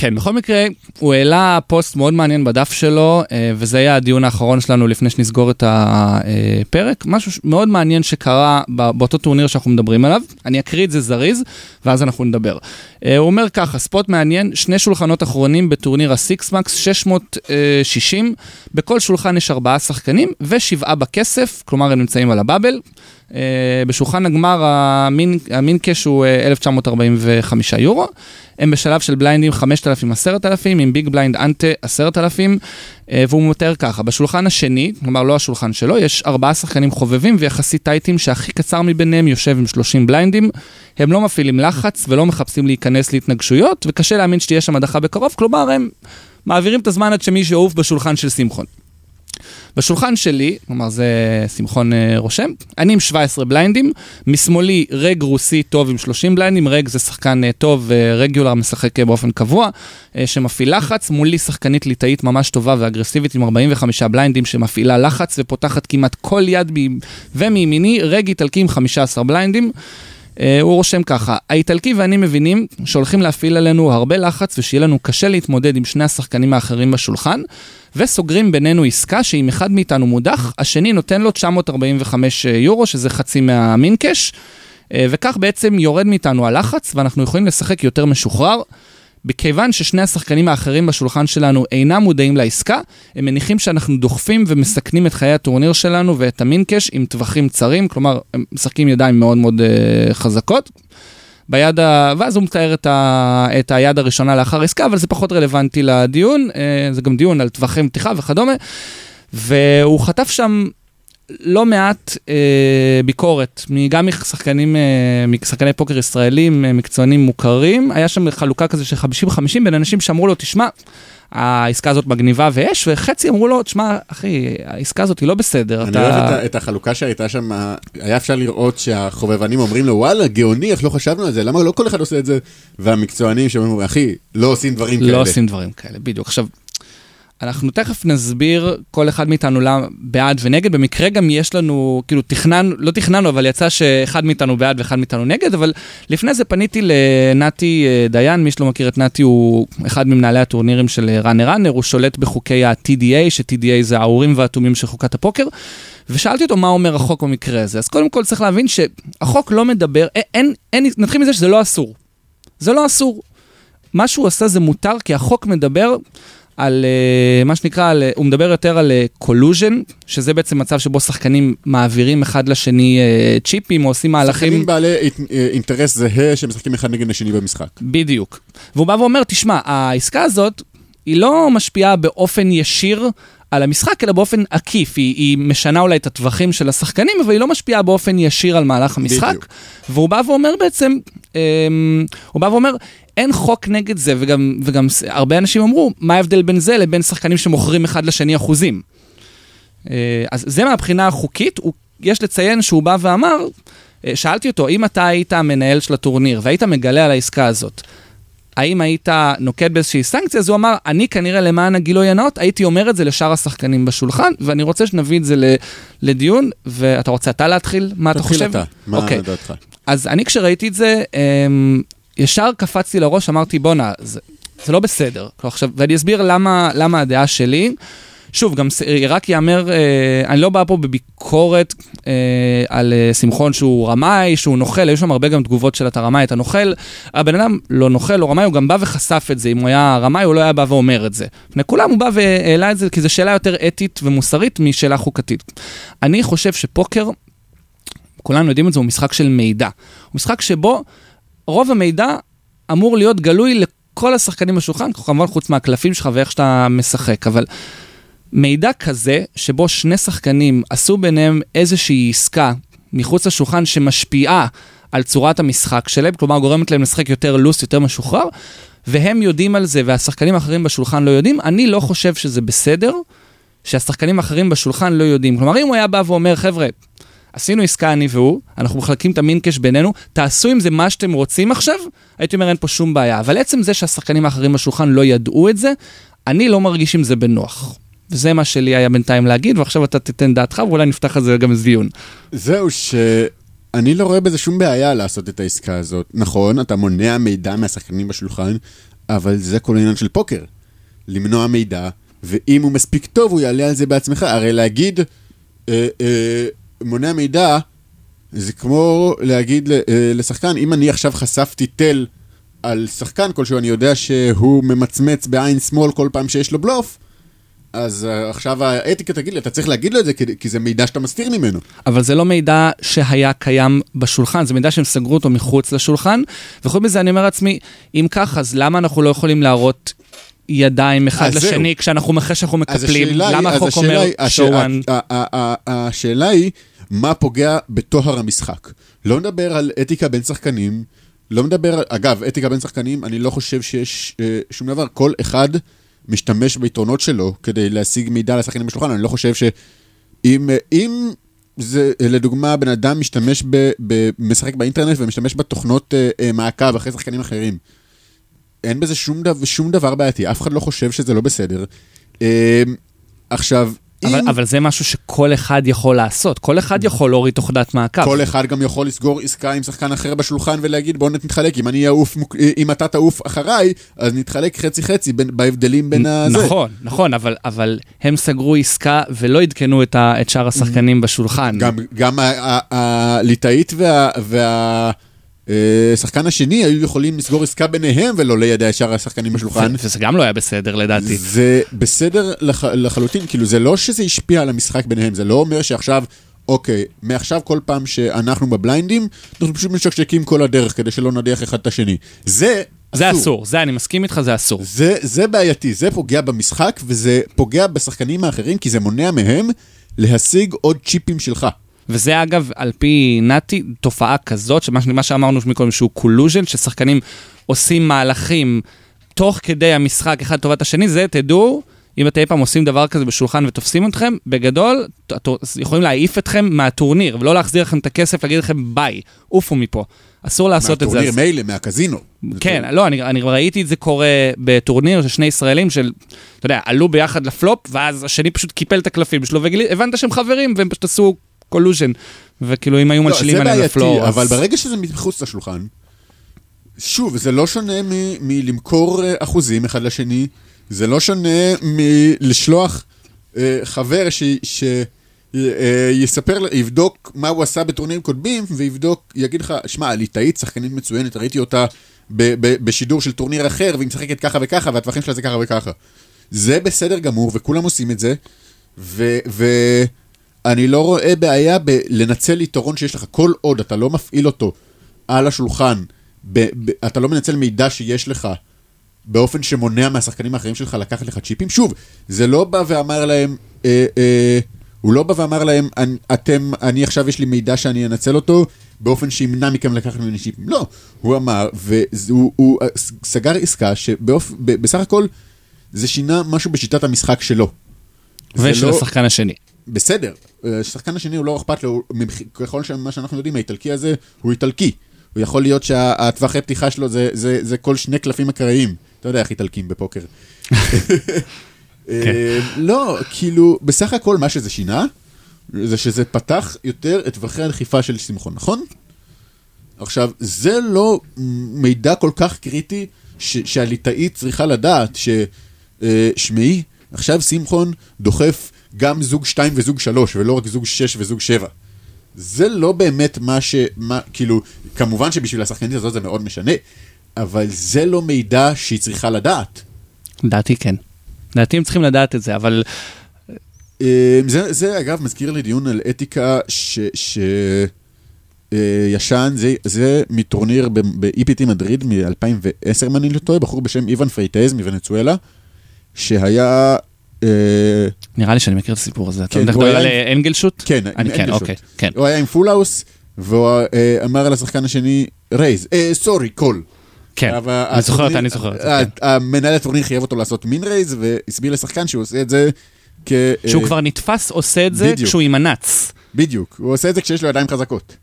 כן, בכל מקרה, הוא העלה פוסט מאוד מעניין בדף שלו, אה, וזה היה הדיון האחרון שלנו לפני שנסגור את הפרק. משהו מאוד מעניין שקרה באותו טורניר שאנחנו מדברים עליו. אני אקריא את זה זריז, ואז אנחנו נדבר. אה, הוא אומר ככה, spot מעניין, שני שולחנות אחרונים בטורניר ה six max, 660, בכל שולחן יש ארבעה שחקנים ושבעה בכסף, כלומר הם נמצאים על ה bubble. אה, בשולחן הגמר ה min, ה min cash הוא אה, 1945 יורו. הם בשלב של בליינדים 5,000, 10,000, עם big blind ante 10,000, אה, והוא מתאר ככה, בשולחן השני, כלומר לא השולחן שלו, יש ארבעה שחקנים חובבים ויחסית טייטים שהכי קצר מביניהם יושב עם 30 בליינדים. הם לא מפעילים לחץ ולא מחפשים להיכנס להתנגשויות, וקשה להאמין שתהיה שם הדחה בקרוב, כלומר הם מעבירים את הזמן עד שמישהו יעוף בשולחן של שמחון. בשולחן שלי, כלומר זה שמחון אה, רושם, אני עם 17 בליינדים, משמאלי רג רוסי טוב עם 30 בליינדים, רג זה שחקן אה, טוב, אה, רגיולר משחק באופן קבוע, שמפעיל לחץ, מולי שחקנית ליטאית ממש טובה ואגרסיבית עם 45 בליינדים שמפעילה לחץ ופותחת כמעט כל יד. ומימיני, רג איטלקי עם 15 בליינדים. אה, הוא רושם ככה, האיטלקי ואני מבינים שהולכים להפעיל עלינו הרבה לחץ ושיהיה לנו קשה להתמודד עם שני השחקנים האחרים בשולחן, וסוגרים בינינו עסקה שאם אחד מאיתנו מודח, השני נותן לו 945 יורו, שזה חצי מהמינקש, אה, וכך בעצם יורד מאיתנו הלחץ, ואנחנו יכולים לשחק יותר משוחרר. מכיוון ששני השחקנים האחרים בשולחן שלנו אינם מודעים לעסקה, הם מניחים שאנחנו דוחפים ומסכנים את חיי הטורניר שלנו ואת המינקש עם טווחים צרים, כלומר, הם משחקים ידיים מאוד מאוד uh, חזקות. ביד ה... ואז הוא מתאר את, ה... את היד הראשונה לאחר עסקה, אבל זה פחות רלוונטי לדיון, uh, זה גם דיון על טווחי פתיחה וכדומה. והוא חטף שם לא מעט אה, ביקורת, גם משחקנים, אה, משחקני פוקר ישראלים, אה, מקצוענים מוכרים, היה שם חלוקה כזה של 50-50 בין אנשים שאמרו לו, תשמע, העסקה הזאת מגניבה ואש, וחצי אמרו לו, תשמע, אחי, העסקה הזאת היא לא בסדר. אני אתה... אוהב את, את החלוקה שהייתה שם, היה אפשר לראות שהחובבנים אומרים לו, וואלה, גאוני, איך לא חשבנו על זה, למה לא כל אחד עושה את זה? והמקצוענים שאומרים, אחי, לא עושים דברים כאלה. לא עושים דברים כאלה, בדיוק. עכשיו, אנחנו תכף נסביר כל אחד מאיתנו למה בעד ונגד. במקרה גם יש לנו, כאילו תכננו, לא תכננו, אבל יצא שאחד מאיתנו בעד ואחד מאיתנו נגד, אבל לפני זה פניתי לנתי אה, דיין, מי שלא מכיר את נתי הוא אחד ממנהלי הטורנירים של ראנר ראנר, הוא שולט בחוקי ה-TDA, ש-TDA זה האורים והתומים של חוקת הפוקר. ושאלתי אותו מה אומר החוק במקרה הזה. אז קודם כל צריך להבין שהחוק לא מדבר, אין, אין, אין, נתחיל מזה שזה לא אסור. זה לא אסור. מה שהוא עושה זה מותר, כי החוק מדבר על אה, מה שנקרא, על, הוא מדבר יותר על collusion, אה, שזה בעצם מצב שבו שחקנים מעבירים אחד לשני צ'יפים או עושים מהלכים. שחקנים בעלי אינטרס זהה שמשחקים אחד נגד השני במשחק. בדיוק. והוא בא ואומר, תשמע, העסקה הזאת, היא לא משפיעה באופן ישיר על המשחק, אלא באופן עקיף. היא, היא משנה אולי את הטווחים של השחקנים, אבל היא לא משפיעה באופן ישיר על מהלך המשחק. בדיוק. והוא בא ואומר בעצם, אה, הוא בא ואומר, אין חוק נגד זה, וגם, וגם הרבה אנשים אמרו, מה ההבדל בין זה לבין שחקנים שמוכרים אחד לשני אחוזים? אה, אז זה מהבחינה החוקית, הוא, יש לציין שהוא בא ואמר, אה, שאלתי אותו, אם אתה היית המנהל של הטורניר והיית מגלה על העסקה הזאת, האם היית נוקט באיזושהי סנקציה? אז הוא אמר, אני כנראה למען הגילוי הנאות, הייתי אומר את זה לשאר השחקנים בשולחן, ואני רוצה שנביא את זה לדיון, ואתה רוצה אתה להתחיל? מה אתה חושב? תתחיל אתה, מה okay. דעתך? אז אני כשראיתי את זה, אמ, ישר קפצתי לראש, אמרתי, בואנה, זה, זה לא בסדר. עכשיו, ואני אסביר למה, למה הדעה שלי. שוב, גם רק יאמר, אה, אני לא בא פה בביקורת אה, על אה, שמחון שהוא רמאי, שהוא נוכל, היו שם הרבה גם תגובות של אתה רמאי, אתה נוכל. הבן אדם לא נוכל, לא רמאי, הוא גם בא וחשף את זה. אם הוא היה רמאי, הוא לא היה בא ואומר את זה. לפני כולם הוא בא והעלה את זה, כי זו שאלה יותר אתית ומוסרית משאלה חוקתית. אני חושב שפוקר, כולנו יודעים את זה, הוא משחק של מידע. הוא משחק שבו רוב המידע אמור להיות גלוי לכל השחקנים בשולחן, כמובן חוץ מהקלפים שלך ואיך שאתה משחק, אבל מידע כזה, שבו שני שחקנים עשו ביניהם איזושהי עסקה מחוץ לשולחן שמשפיעה על צורת המשחק שלהם, כלומר גורמת להם לשחק יותר לוס, יותר משוחרר, והם יודעים על זה והשחקנים האחרים בשולחן לא יודעים, אני לא חושב שזה בסדר שהשחקנים האחרים בשולחן לא יודעים. כלומר, אם הוא היה בא ואומר, חבר'ה, עשינו עסקה אני והוא, אנחנו מחלקים את המינקש בינינו, תעשו עם זה מה שאתם רוצים עכשיו, הייתי אומר אין פה שום בעיה. אבל עצם זה שהשחקנים האחרים בשולחן לא ידעו את זה, אני לא מרגיש עם זה בנוח. וזה מה שלי היה בינתיים להגיד, ועכשיו אתה תיתן דעתך, ואולי נפתח על זה גם איזה דיון. זהו, שאני לא רואה בזה שום בעיה לעשות את העסקה הזאת. נכון, אתה מונע מידע מהשחקנים בשולחן, אבל זה כל העניין של פוקר. למנוע מידע, ואם הוא מספיק טוב, הוא יעלה על זה בעצמך. הרי להגיד, אה, אה, מונע מידע, זה כמו להגיד אה, לשחקן, אם אני עכשיו חשפתי תל על שחקן כלשהו, אני יודע שהוא ממצמץ בעין שמאל כל פעם שיש לו בלוף, אז uh, עכשיו האתיקה תגיד לי, אתה צריך להגיד לו את זה, כי, כי זה מידע שאתה מסתיר ממנו. אבל זה לא מידע שהיה קיים בשולחן, זה מידע שהם סגרו אותו מחוץ לשולחן, וחוץ מזה אני אומר לעצמי, אם ככה, אז למה אנחנו לא יכולים להראות ידיים אחד לשני כשאנחנו, אחרי שאנחנו מקפלים? למה החוק אומר שואן? השאלה היא, מה פוגע בטוהר המשחק? לא נדבר על אתיקה בין שחקנים, לא מדבר, אגב, אתיקה בין שחקנים, אני לא חושב שיש אה, שום דבר, כל אחד... משתמש ביתרונות שלו כדי להשיג מידע לשחקנים בשולחן, אני לא חושב שאם אם זה, לדוגמה, בן אדם משתמש, ב, ב, משחק באינטרנט ומשתמש בתוכנות אה, אה, מעקב אחרי שחקנים אחרים, אין בזה שום, דבר, שום דבר בעייתי, אף אחד לא חושב שזה לא בסדר. אה, עכשיו, אבל, אם... אבל זה משהו שכל אחד יכול לעשות, כל אחד יכול להוריד תוכנת מעקב. כל אחד גם יכול לסגור עסקה עם שחקן אחר בשולחן ולהגיד בוא נתחלק, אם, אני אעוף, אם אתה תעוף אחריי, אז נתחלק חצי חצי בין, בהבדלים בין הזה. נכון, נכון, אבל, אבל הם סגרו עסקה ולא עדכנו את, ה, את שאר השחקנים בשולחן. גם, גם הליטאית וה... וה השחקן אה, השני היו יכולים לסגור עסקה ביניהם ולא לידע שאר השחקנים בשולחן. וזה גם לא היה בסדר לדעתי. זה בסדר לח, לחלוטין, כאילו זה לא שזה השפיע על המשחק ביניהם, זה לא אומר שעכשיו, אוקיי, מעכשיו כל פעם שאנחנו בבליינדים, אנחנו פשוט משקשקים כל הדרך כדי שלא נדיח אחד את השני. זה זה אסור. אסור, זה אני מסכים איתך, זה אסור. זה, זה בעייתי, זה פוגע במשחק וזה פוגע בשחקנים האחרים כי זה מונע מהם להשיג עוד צ'יפים שלך. וזה אגב, על פי נתי, תופעה כזאת, שמה שאמרנו מקודם שהוא collusion, ששחקנים עושים מהלכים תוך כדי המשחק אחד לטובת השני, זה תדעו, אם אתם אי פעם עושים דבר כזה בשולחן ותופסים אתכם, בגדול, יכולים להעיף אתכם מהטורניר, ולא להחזיר לכם את הכסף, להגיד לכם ביי, עופו מפה. אסור לעשות את זה. מהטורניר מילא, מהקזינו. כן, לא, אני, אני ראיתי את זה קורה בטורניר של שני ישראלים של, אתה יודע, עלו ביחד לפלופ, ואז השני פשוט קיפל את הקלפים שלו, והבנת שהם חברים, והם פשוט עשו collusion. וכאילו, אם היו לא, מנשילים זה עליהם בעייתי, ל floor, אבל אז... ברגע שזה מחוץ לשולחן, שוב, זה לא שונה מלמכור אה, אחוזים אחד לשני, זה לא שונה מלשלוח אה, חבר ש... ש... אה, יספר, יבדוק מה הוא עשה בטורנירים קודמים, ויבדוק, יגיד לך, שמע, ליטאית, שחקנית מצוינת, ראיתי אותה ב- ב- בשידור של טורניר אחר, והיא משחקת ככה וככה, והטווחים שלה זה ככה וככה. זה בסדר גמור, וכולם עושים את זה, ואני לא רואה בעיה בלנצל יתרון שיש לך, כל עוד אתה לא מפעיל אותו על השולחן, ב- ב- אתה לא מנצל מידע שיש לך באופן שמונע מהשחקנים האחרים שלך לקחת לך צ'יפים. שוב, זה לא בא ואמר להם, אה, אה, הוא לא בא ואמר להם, "אני- אתם, אני עכשיו יש לי מידע שאני אנצל אותו באופן שימנע מכם לקחת ממני צ'יפים. לא, הוא אמר, והוא הוא, סגר עסקה שבסך הכל זה שינה משהו בשיטת המשחק שלו. ושל לא- השחקן השני. בסדר, אה, השחקן השני הוא לא אכפת לו, ככל שמה שאנחנו יודעים, האיטלקי הזה הוא איטלקי. הוא יכול להיות שהטווחי פתיחה שלו זה, זה, זה כל שני קלפים אקראיים. אתה יודע איך איטלקים בפוקר. (laughs) אה, לא, כאילו, בסך הכל מה שזה שינה, זה שזה פתח יותר את טווחי הדחיפה של שמחון, נכון? עכשיו, זה לא מידע כל כך קריטי ש- שהליטאית צריכה לדעת ש... אה, עכשיו שמחון דוחף גם זוג 2 וזוג 3, ולא רק זוג 6 וזוג 7. זה לא באמת מה ש... מה, כאילו, כמובן שבשביל השחקנית הזאת זה מאוד משנה, אבל זה לא מידע שהיא צריכה לדעת. לדעתי כן. לדעתי הם צריכים לדעת את זה, אבל אה, זה, זה אגב מזכיר לי דיון על אתיקה ש... ש... אה, ישן, זה, זה מטורניר ב-EPT מדריד מ-2010, אם אני לא טועה, בחור בשם איוון פרייטז מוונצואלה, שהיה... אה, נראה לי שאני מכיר את הסיפור הזה. אתה כן, מדבר הוא היה על עם- אה, angle shoot? כן, אני כן, angle shoot. אוקיי, כן. הוא היה עם full house, והוא אה, אמר לשחקן השני, raise, sorry, call. כן, אני זוכר אותה, אני זוכר אותה. כן. המנהל הטורניר חייב אותו לעשות min raise, והסביר לשחקן שהוא עושה את זה כ... שהוא אה, כבר נתפס עושה את זה. כשהוא עם ה nuts. בדיוק, הוא עושה את זה כשיש לו ידיים חזקות.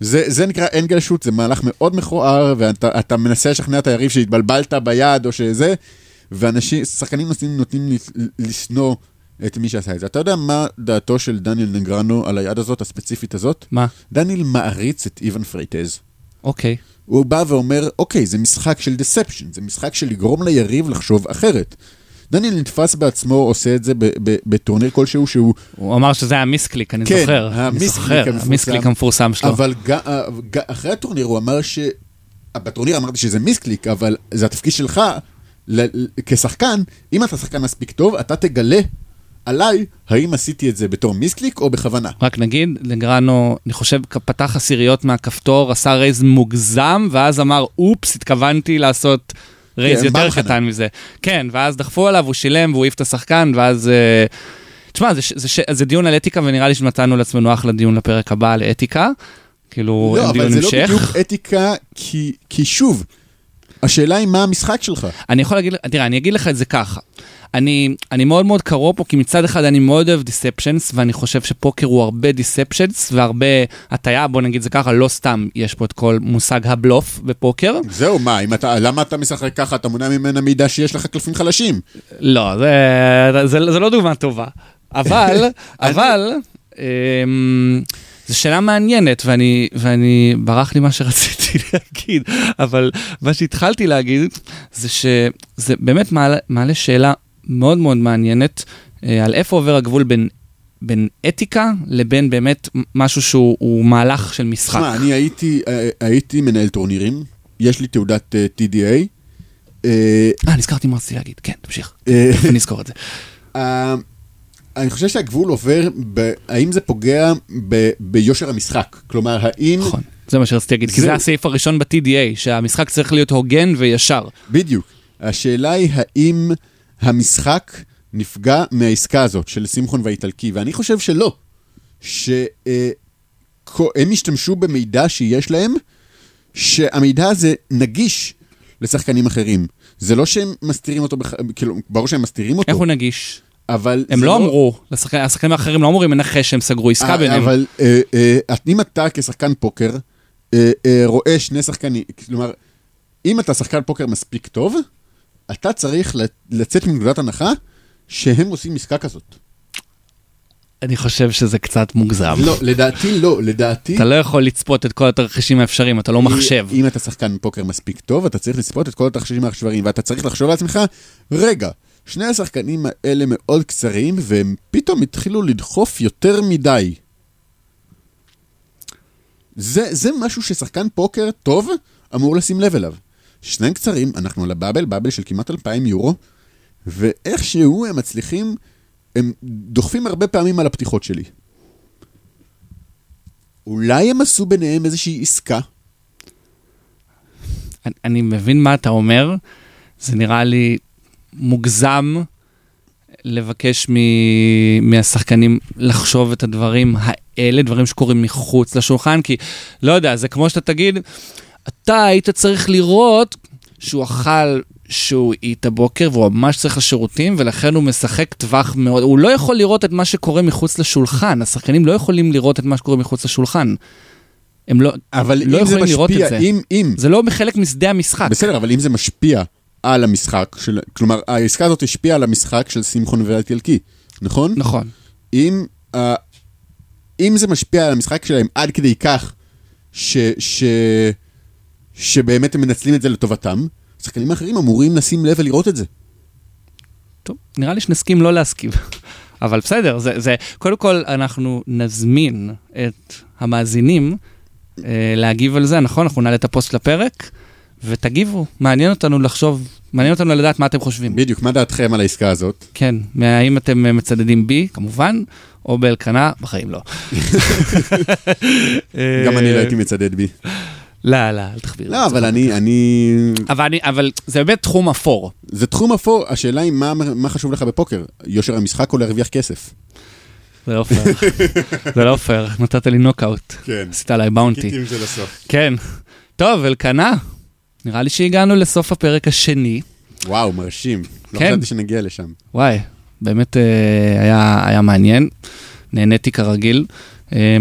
זה, זה נקרא angle shoot, זה מהלך מאוד מכוער, ואתה אתה מנסה לשכנע את היריב שהתבלבלת ביד או שזה, ואנשים, שחקנים נוטים, נוטים לשנוא את מי שעשה את זה. אתה יודע מה דעתו של דניאל נגרנו על היד הזאת, הספציפית הזאת? מה? דניאל מעריץ את איוון פרייטז. אוקיי. הוא בא ואומר, אוקיי, זה משחק של deception, זה משחק של לגרום ליריב לחשוב אחרת. דניאל נתפס בעצמו, עושה את זה בטורניר כלשהו שהוא הוא אמר שזה היה misclick, אני כן, זוכר. אני ה misclick המפורסם. ה misclick המפורסם שלו. אבל ג, ג, אחרי הטורניר הוא אמר ש... בטורניר אמרתי שזה misclick, אבל זה התפקיד שלך ל- כשחקן, אם אתה שחקן מספיק טוב, אתה תגלה עליי האם עשיתי את זה בתור misclick או בכוונה. רק נגיד, נגרנו, אני חושב, פתח עשיריות מהכפתור, עשה raise מוגזם, ואז אמר, אופס, התכוונתי לעשות raise כן, יותר. קטן מזה. כן, ואז דחפו עליו, הוא שילם והוא העיף את השחקן, ואז... אה, תשמע, זה, ש- זה, ש- זה דיון על אתיקה, ונראה לי שנתנו לעצמנו אחלה דיון לפרק הבא על אתיקה. כאילו, לא, דיון אבל זה לא המשך. בדיוק אתיקה, כי, כי שוב, השאלה היא מה המשחק שלך. אני יכול להגיד, תראה, אני אגיד לך את זה ככה. אני, אני מאוד מאוד קרוב פה, כי מצד אחד אני מאוד אוהב דיספשנס, ואני חושב שפוקר הוא הרבה דיספשנס והרבה הטיה, בוא נגיד זה ככה, לא סתם יש פה את כל מושג הבלוף בפוקר. זהו, מה, אם אתה, למה אתה משחק ככה, אתה מונע ממנה מידע שיש לך קלפים חלשים. לא, זה, זה, זה לא דוגמה טובה. אבל, (laughs) אבל, אמ, זו שאלה מעניינת, ואני, ואני, ברח לי מה שרציתי (laughs) להגיד, אבל מה שהתחלתי להגיד, זה שזה באמת מעלה, מעלה שאלה מאוד מאוד מעניינת, אה, על איפה עובר הגבול בין, בין אתיקה לבין באמת משהו שהוא הוא מהלך של משחק. תשמע, אני הייתי, אה, הייתי מנהל טורנירים, יש לי תעודת אה, TDA. אה, נזכרתי מה רציתי להגיד, כן, תמשיך, (laughs) נזכור את זה. אה, אני חושב שהגבול עובר, ב- האם זה פוגע ב- ביושר המשחק? כלומר, האם... נכון, זה מה שרציתי להגיד, כי זה. הסעיף הראשון ב-TDA, שהמשחק צריך להיות הוגן וישר. בדיוק. השאלה היא האם המשחק נפגע מהעסקה הזאת של שמחון והאיטלקי, ואני חושב שלא. שהם השתמשו במידע שיש להם, שהמידע הזה נגיש לשחקנים אחרים. זה לא שהם מסתירים אותו, בח... כאילו, ברור שהם מסתירים אותו, איך הוא נגיש? אבל... הם זה לא אמרו, לשחקנים- השחקנים האחרים לא אמורים לנחש שהם סגרו עסקה אה, ביניהם. אבל אה, אה, אם אתה כשחקן פוקר, אה, אה, רואה שני שחקנים, כלומר, אם אתה שחקן פוקר מספיק טוב, אתה צריך לצאת מנקודת הנחה שהם עושים עסקה כזאת. אני חושב שזה קצת מוגזם. לא, לדעתי לא, לדעתי... אתה לא יכול לצפות את כל התרחישים האפשריים, אתה לא מחשב. אם אתה שחקן פוקר מספיק טוב, אתה צריך לצפות את כל התרחישים האפשריים, ואתה צריך לחשוב לעצמך, רגע, שני השחקנים האלה מאוד קצרים, והם פתאום התחילו לדחוף יותר מדי. זה, זה משהו ששחקן פוקר טוב אמור לשים לב אליו. שניהם קצרים, אנחנו על הבאבל, באבל של כמעט 2,000 יורו, ואיכשהו הם מצליחים, הם דוחפים הרבה פעמים על הפתיחות שלי. אולי הם עשו ביניהם איזושהי עסקה? אני, מבין מה אתה אומר, זה נראה לי מוגזם לבקש מ... מהשחקנים לחשוב את הדברים האלה, דברים שקורים מחוץ לשולחן, כי לא יודע, זה כמו שאתה תגיד, אתה היית צריך לראות שהוא אכל שהוא את הבוקר והוא ממש צריך לשירותים ולכן הוא משחק טווח מאוד, הוא לא יכול לראות את מה שקורה מחוץ לשולחן, השחקנים לא יכולים לראות את מה שקורה מחוץ לשולחן. הם לא, אבל לא יכולים משפיע, לראות את זה. אם, אם... זה לא חלק משדה המשחק. בסדר, אבל אם זה משפיע על המשחק, של, כלומר, העסקה הזאת השפיעה על המשחק של שמחון ואלטילקי, נכון? נכון. אם, uh, אם זה משפיע על המשחק שלהם עד כדי כך ש, ש, שבאמת הם מנצלים את זה לטובתם, שחקנים אחרים אמורים לשים לב ולראות את זה. טוב, נראה לי שנסכים לא להסכים. (laughs) אבל בסדר, זה, זה, קודם כל אנחנו נזמין את המאזינים אה, להגיב על זה, נכון? אנחנו נעלה את הפוסט לפרק. ותגיבו, מעניין אותנו לחשוב, מעניין אותנו לדעת מה אתם חושבים. בדיוק, מה דעתכם על העסקה הזאת? כן, האם אתם מצדדים בי, כמובן, או באלקנה, בחיים לא. (laughs) גם אני לא הייתי מצדד בי. לא, לא, אל תחביר. לא, אבל אני, אני... אבל, אני... אבל זה באמת תחום אפור. זה תחום אפור, השאלה היא מה, מה חשוב לך בפוקר, יושר המשחק או להרוויח כסף? זה לא פייר, זה לא פייר, נתת לי נוקאוט. כן. עשית עליי באונטי. עם זה לסוף. כן. טוב, אלקנה, נראה לי שהגענו לסוף הפרק השני. וואו, מרשים. לא כן. לא חשבתי שנגיע לשם. וואי, באמת אה, היה, היה מעניין. נהניתי כרגיל. אה,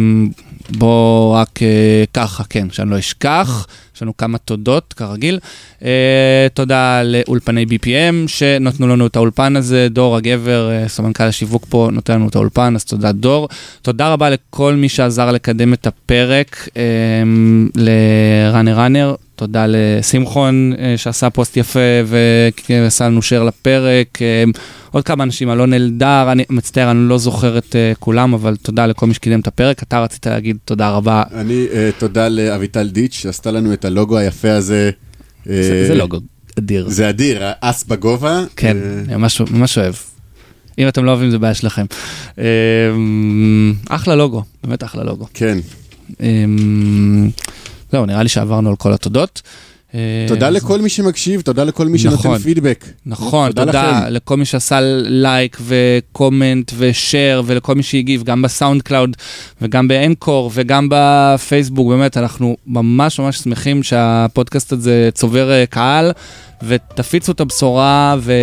בוא רק אה, ככה, כן, שאני לא אשכח. יש לנו כמה תודות, כרגיל. אה, תודה לאולפני BPM שנתנו לנו את האולפן הזה, דור הגבר, אה, סמנכ"ל השיווק פה, נותן לנו את האולפן, אז תודה דור. תודה רבה לכל מי שעזר לקדם את הפרק, אה, לראנר ראנר, תודה לשמחון אה, שעשה פוסט יפה ועשה לנו share לפרק. אה, עוד כמה אנשים, אלון אלדר, אני מצטער, אני לא זוכר את uh, כולם, אבל תודה לכל מי שקידם את הפרק. אתה רצית להגיד תודה רבה. אני, תודה לאביטל דיץ', שעשתה לנו את הלוגו היפה הזה. זה, לוגו אדיר. זה אדיר, אס בגובה. כן, ממש, ממש אוהב. אם אתם לא אוהבים, זה בעיה שלכם. אחלה לוגו, באמת אחלה לוגו. כן. זהו, נראה לי שעברנו על כל התודות. תודה לכל מי שמקשיב, תודה לכל מי שנותן נכון. פידבק. נכון, תודה לכל מי שעשה לייק ו comment ושאר ולכל מי שהגיב, גם ב SoundCloud וגם ב Anchor וגם בפייסבוק, באמת, אנחנו ממש ממש שמחים שהפודקאסט הזה צובר אה, קהל. ותפיצו את הבשורה ו,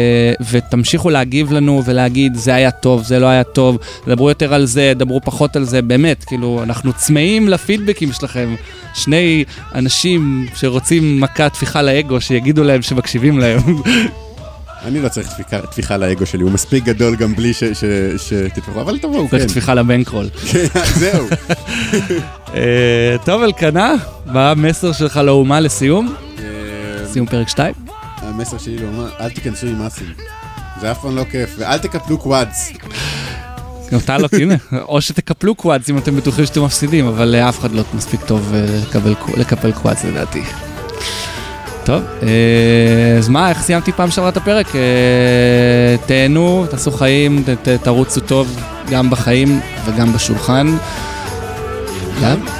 ותמשיכו להגיב לנו ולהגיד זה היה טוב, זה לא היה טוב, דברו יותר על זה, דברו פחות על זה, באמת, כאילו, אנחנו צמאים לפידבקים שלכם. שני אנשים שרוצים מכה טפיחה לאגו, שיגידו להם שמקשיבים להם. אני לא צריך טפיחה לאגו שלי, הוא מספיק גדול גם בלי שתטפחו, אבל תבואו, כן. צריך טפיחה לבנקרול. (laughs) כן, זהו. אה, טוב, אלקנה, מה המסר שלך לאומה לסיום? אה, סיום פרק 2? המסר שלי לאומה, אל תיכנסו עם אסים. זה אף פעם לא כיף, ואל תקפלו quads. גם אתה לא, הנה, או שתקפלו quads אם אתם בטוחים שאתם מפסידים, אבל אף אחד לא מספיק טוב אה, לקפל quads לדעתי. טוב, אה, אז מה, איך סיימתי פעם שעברה את הפרק? אה, תהנו, תעשו חיים, תרוצו טוב גם בחיים וגם בשולחן.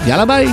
יאללה ביי.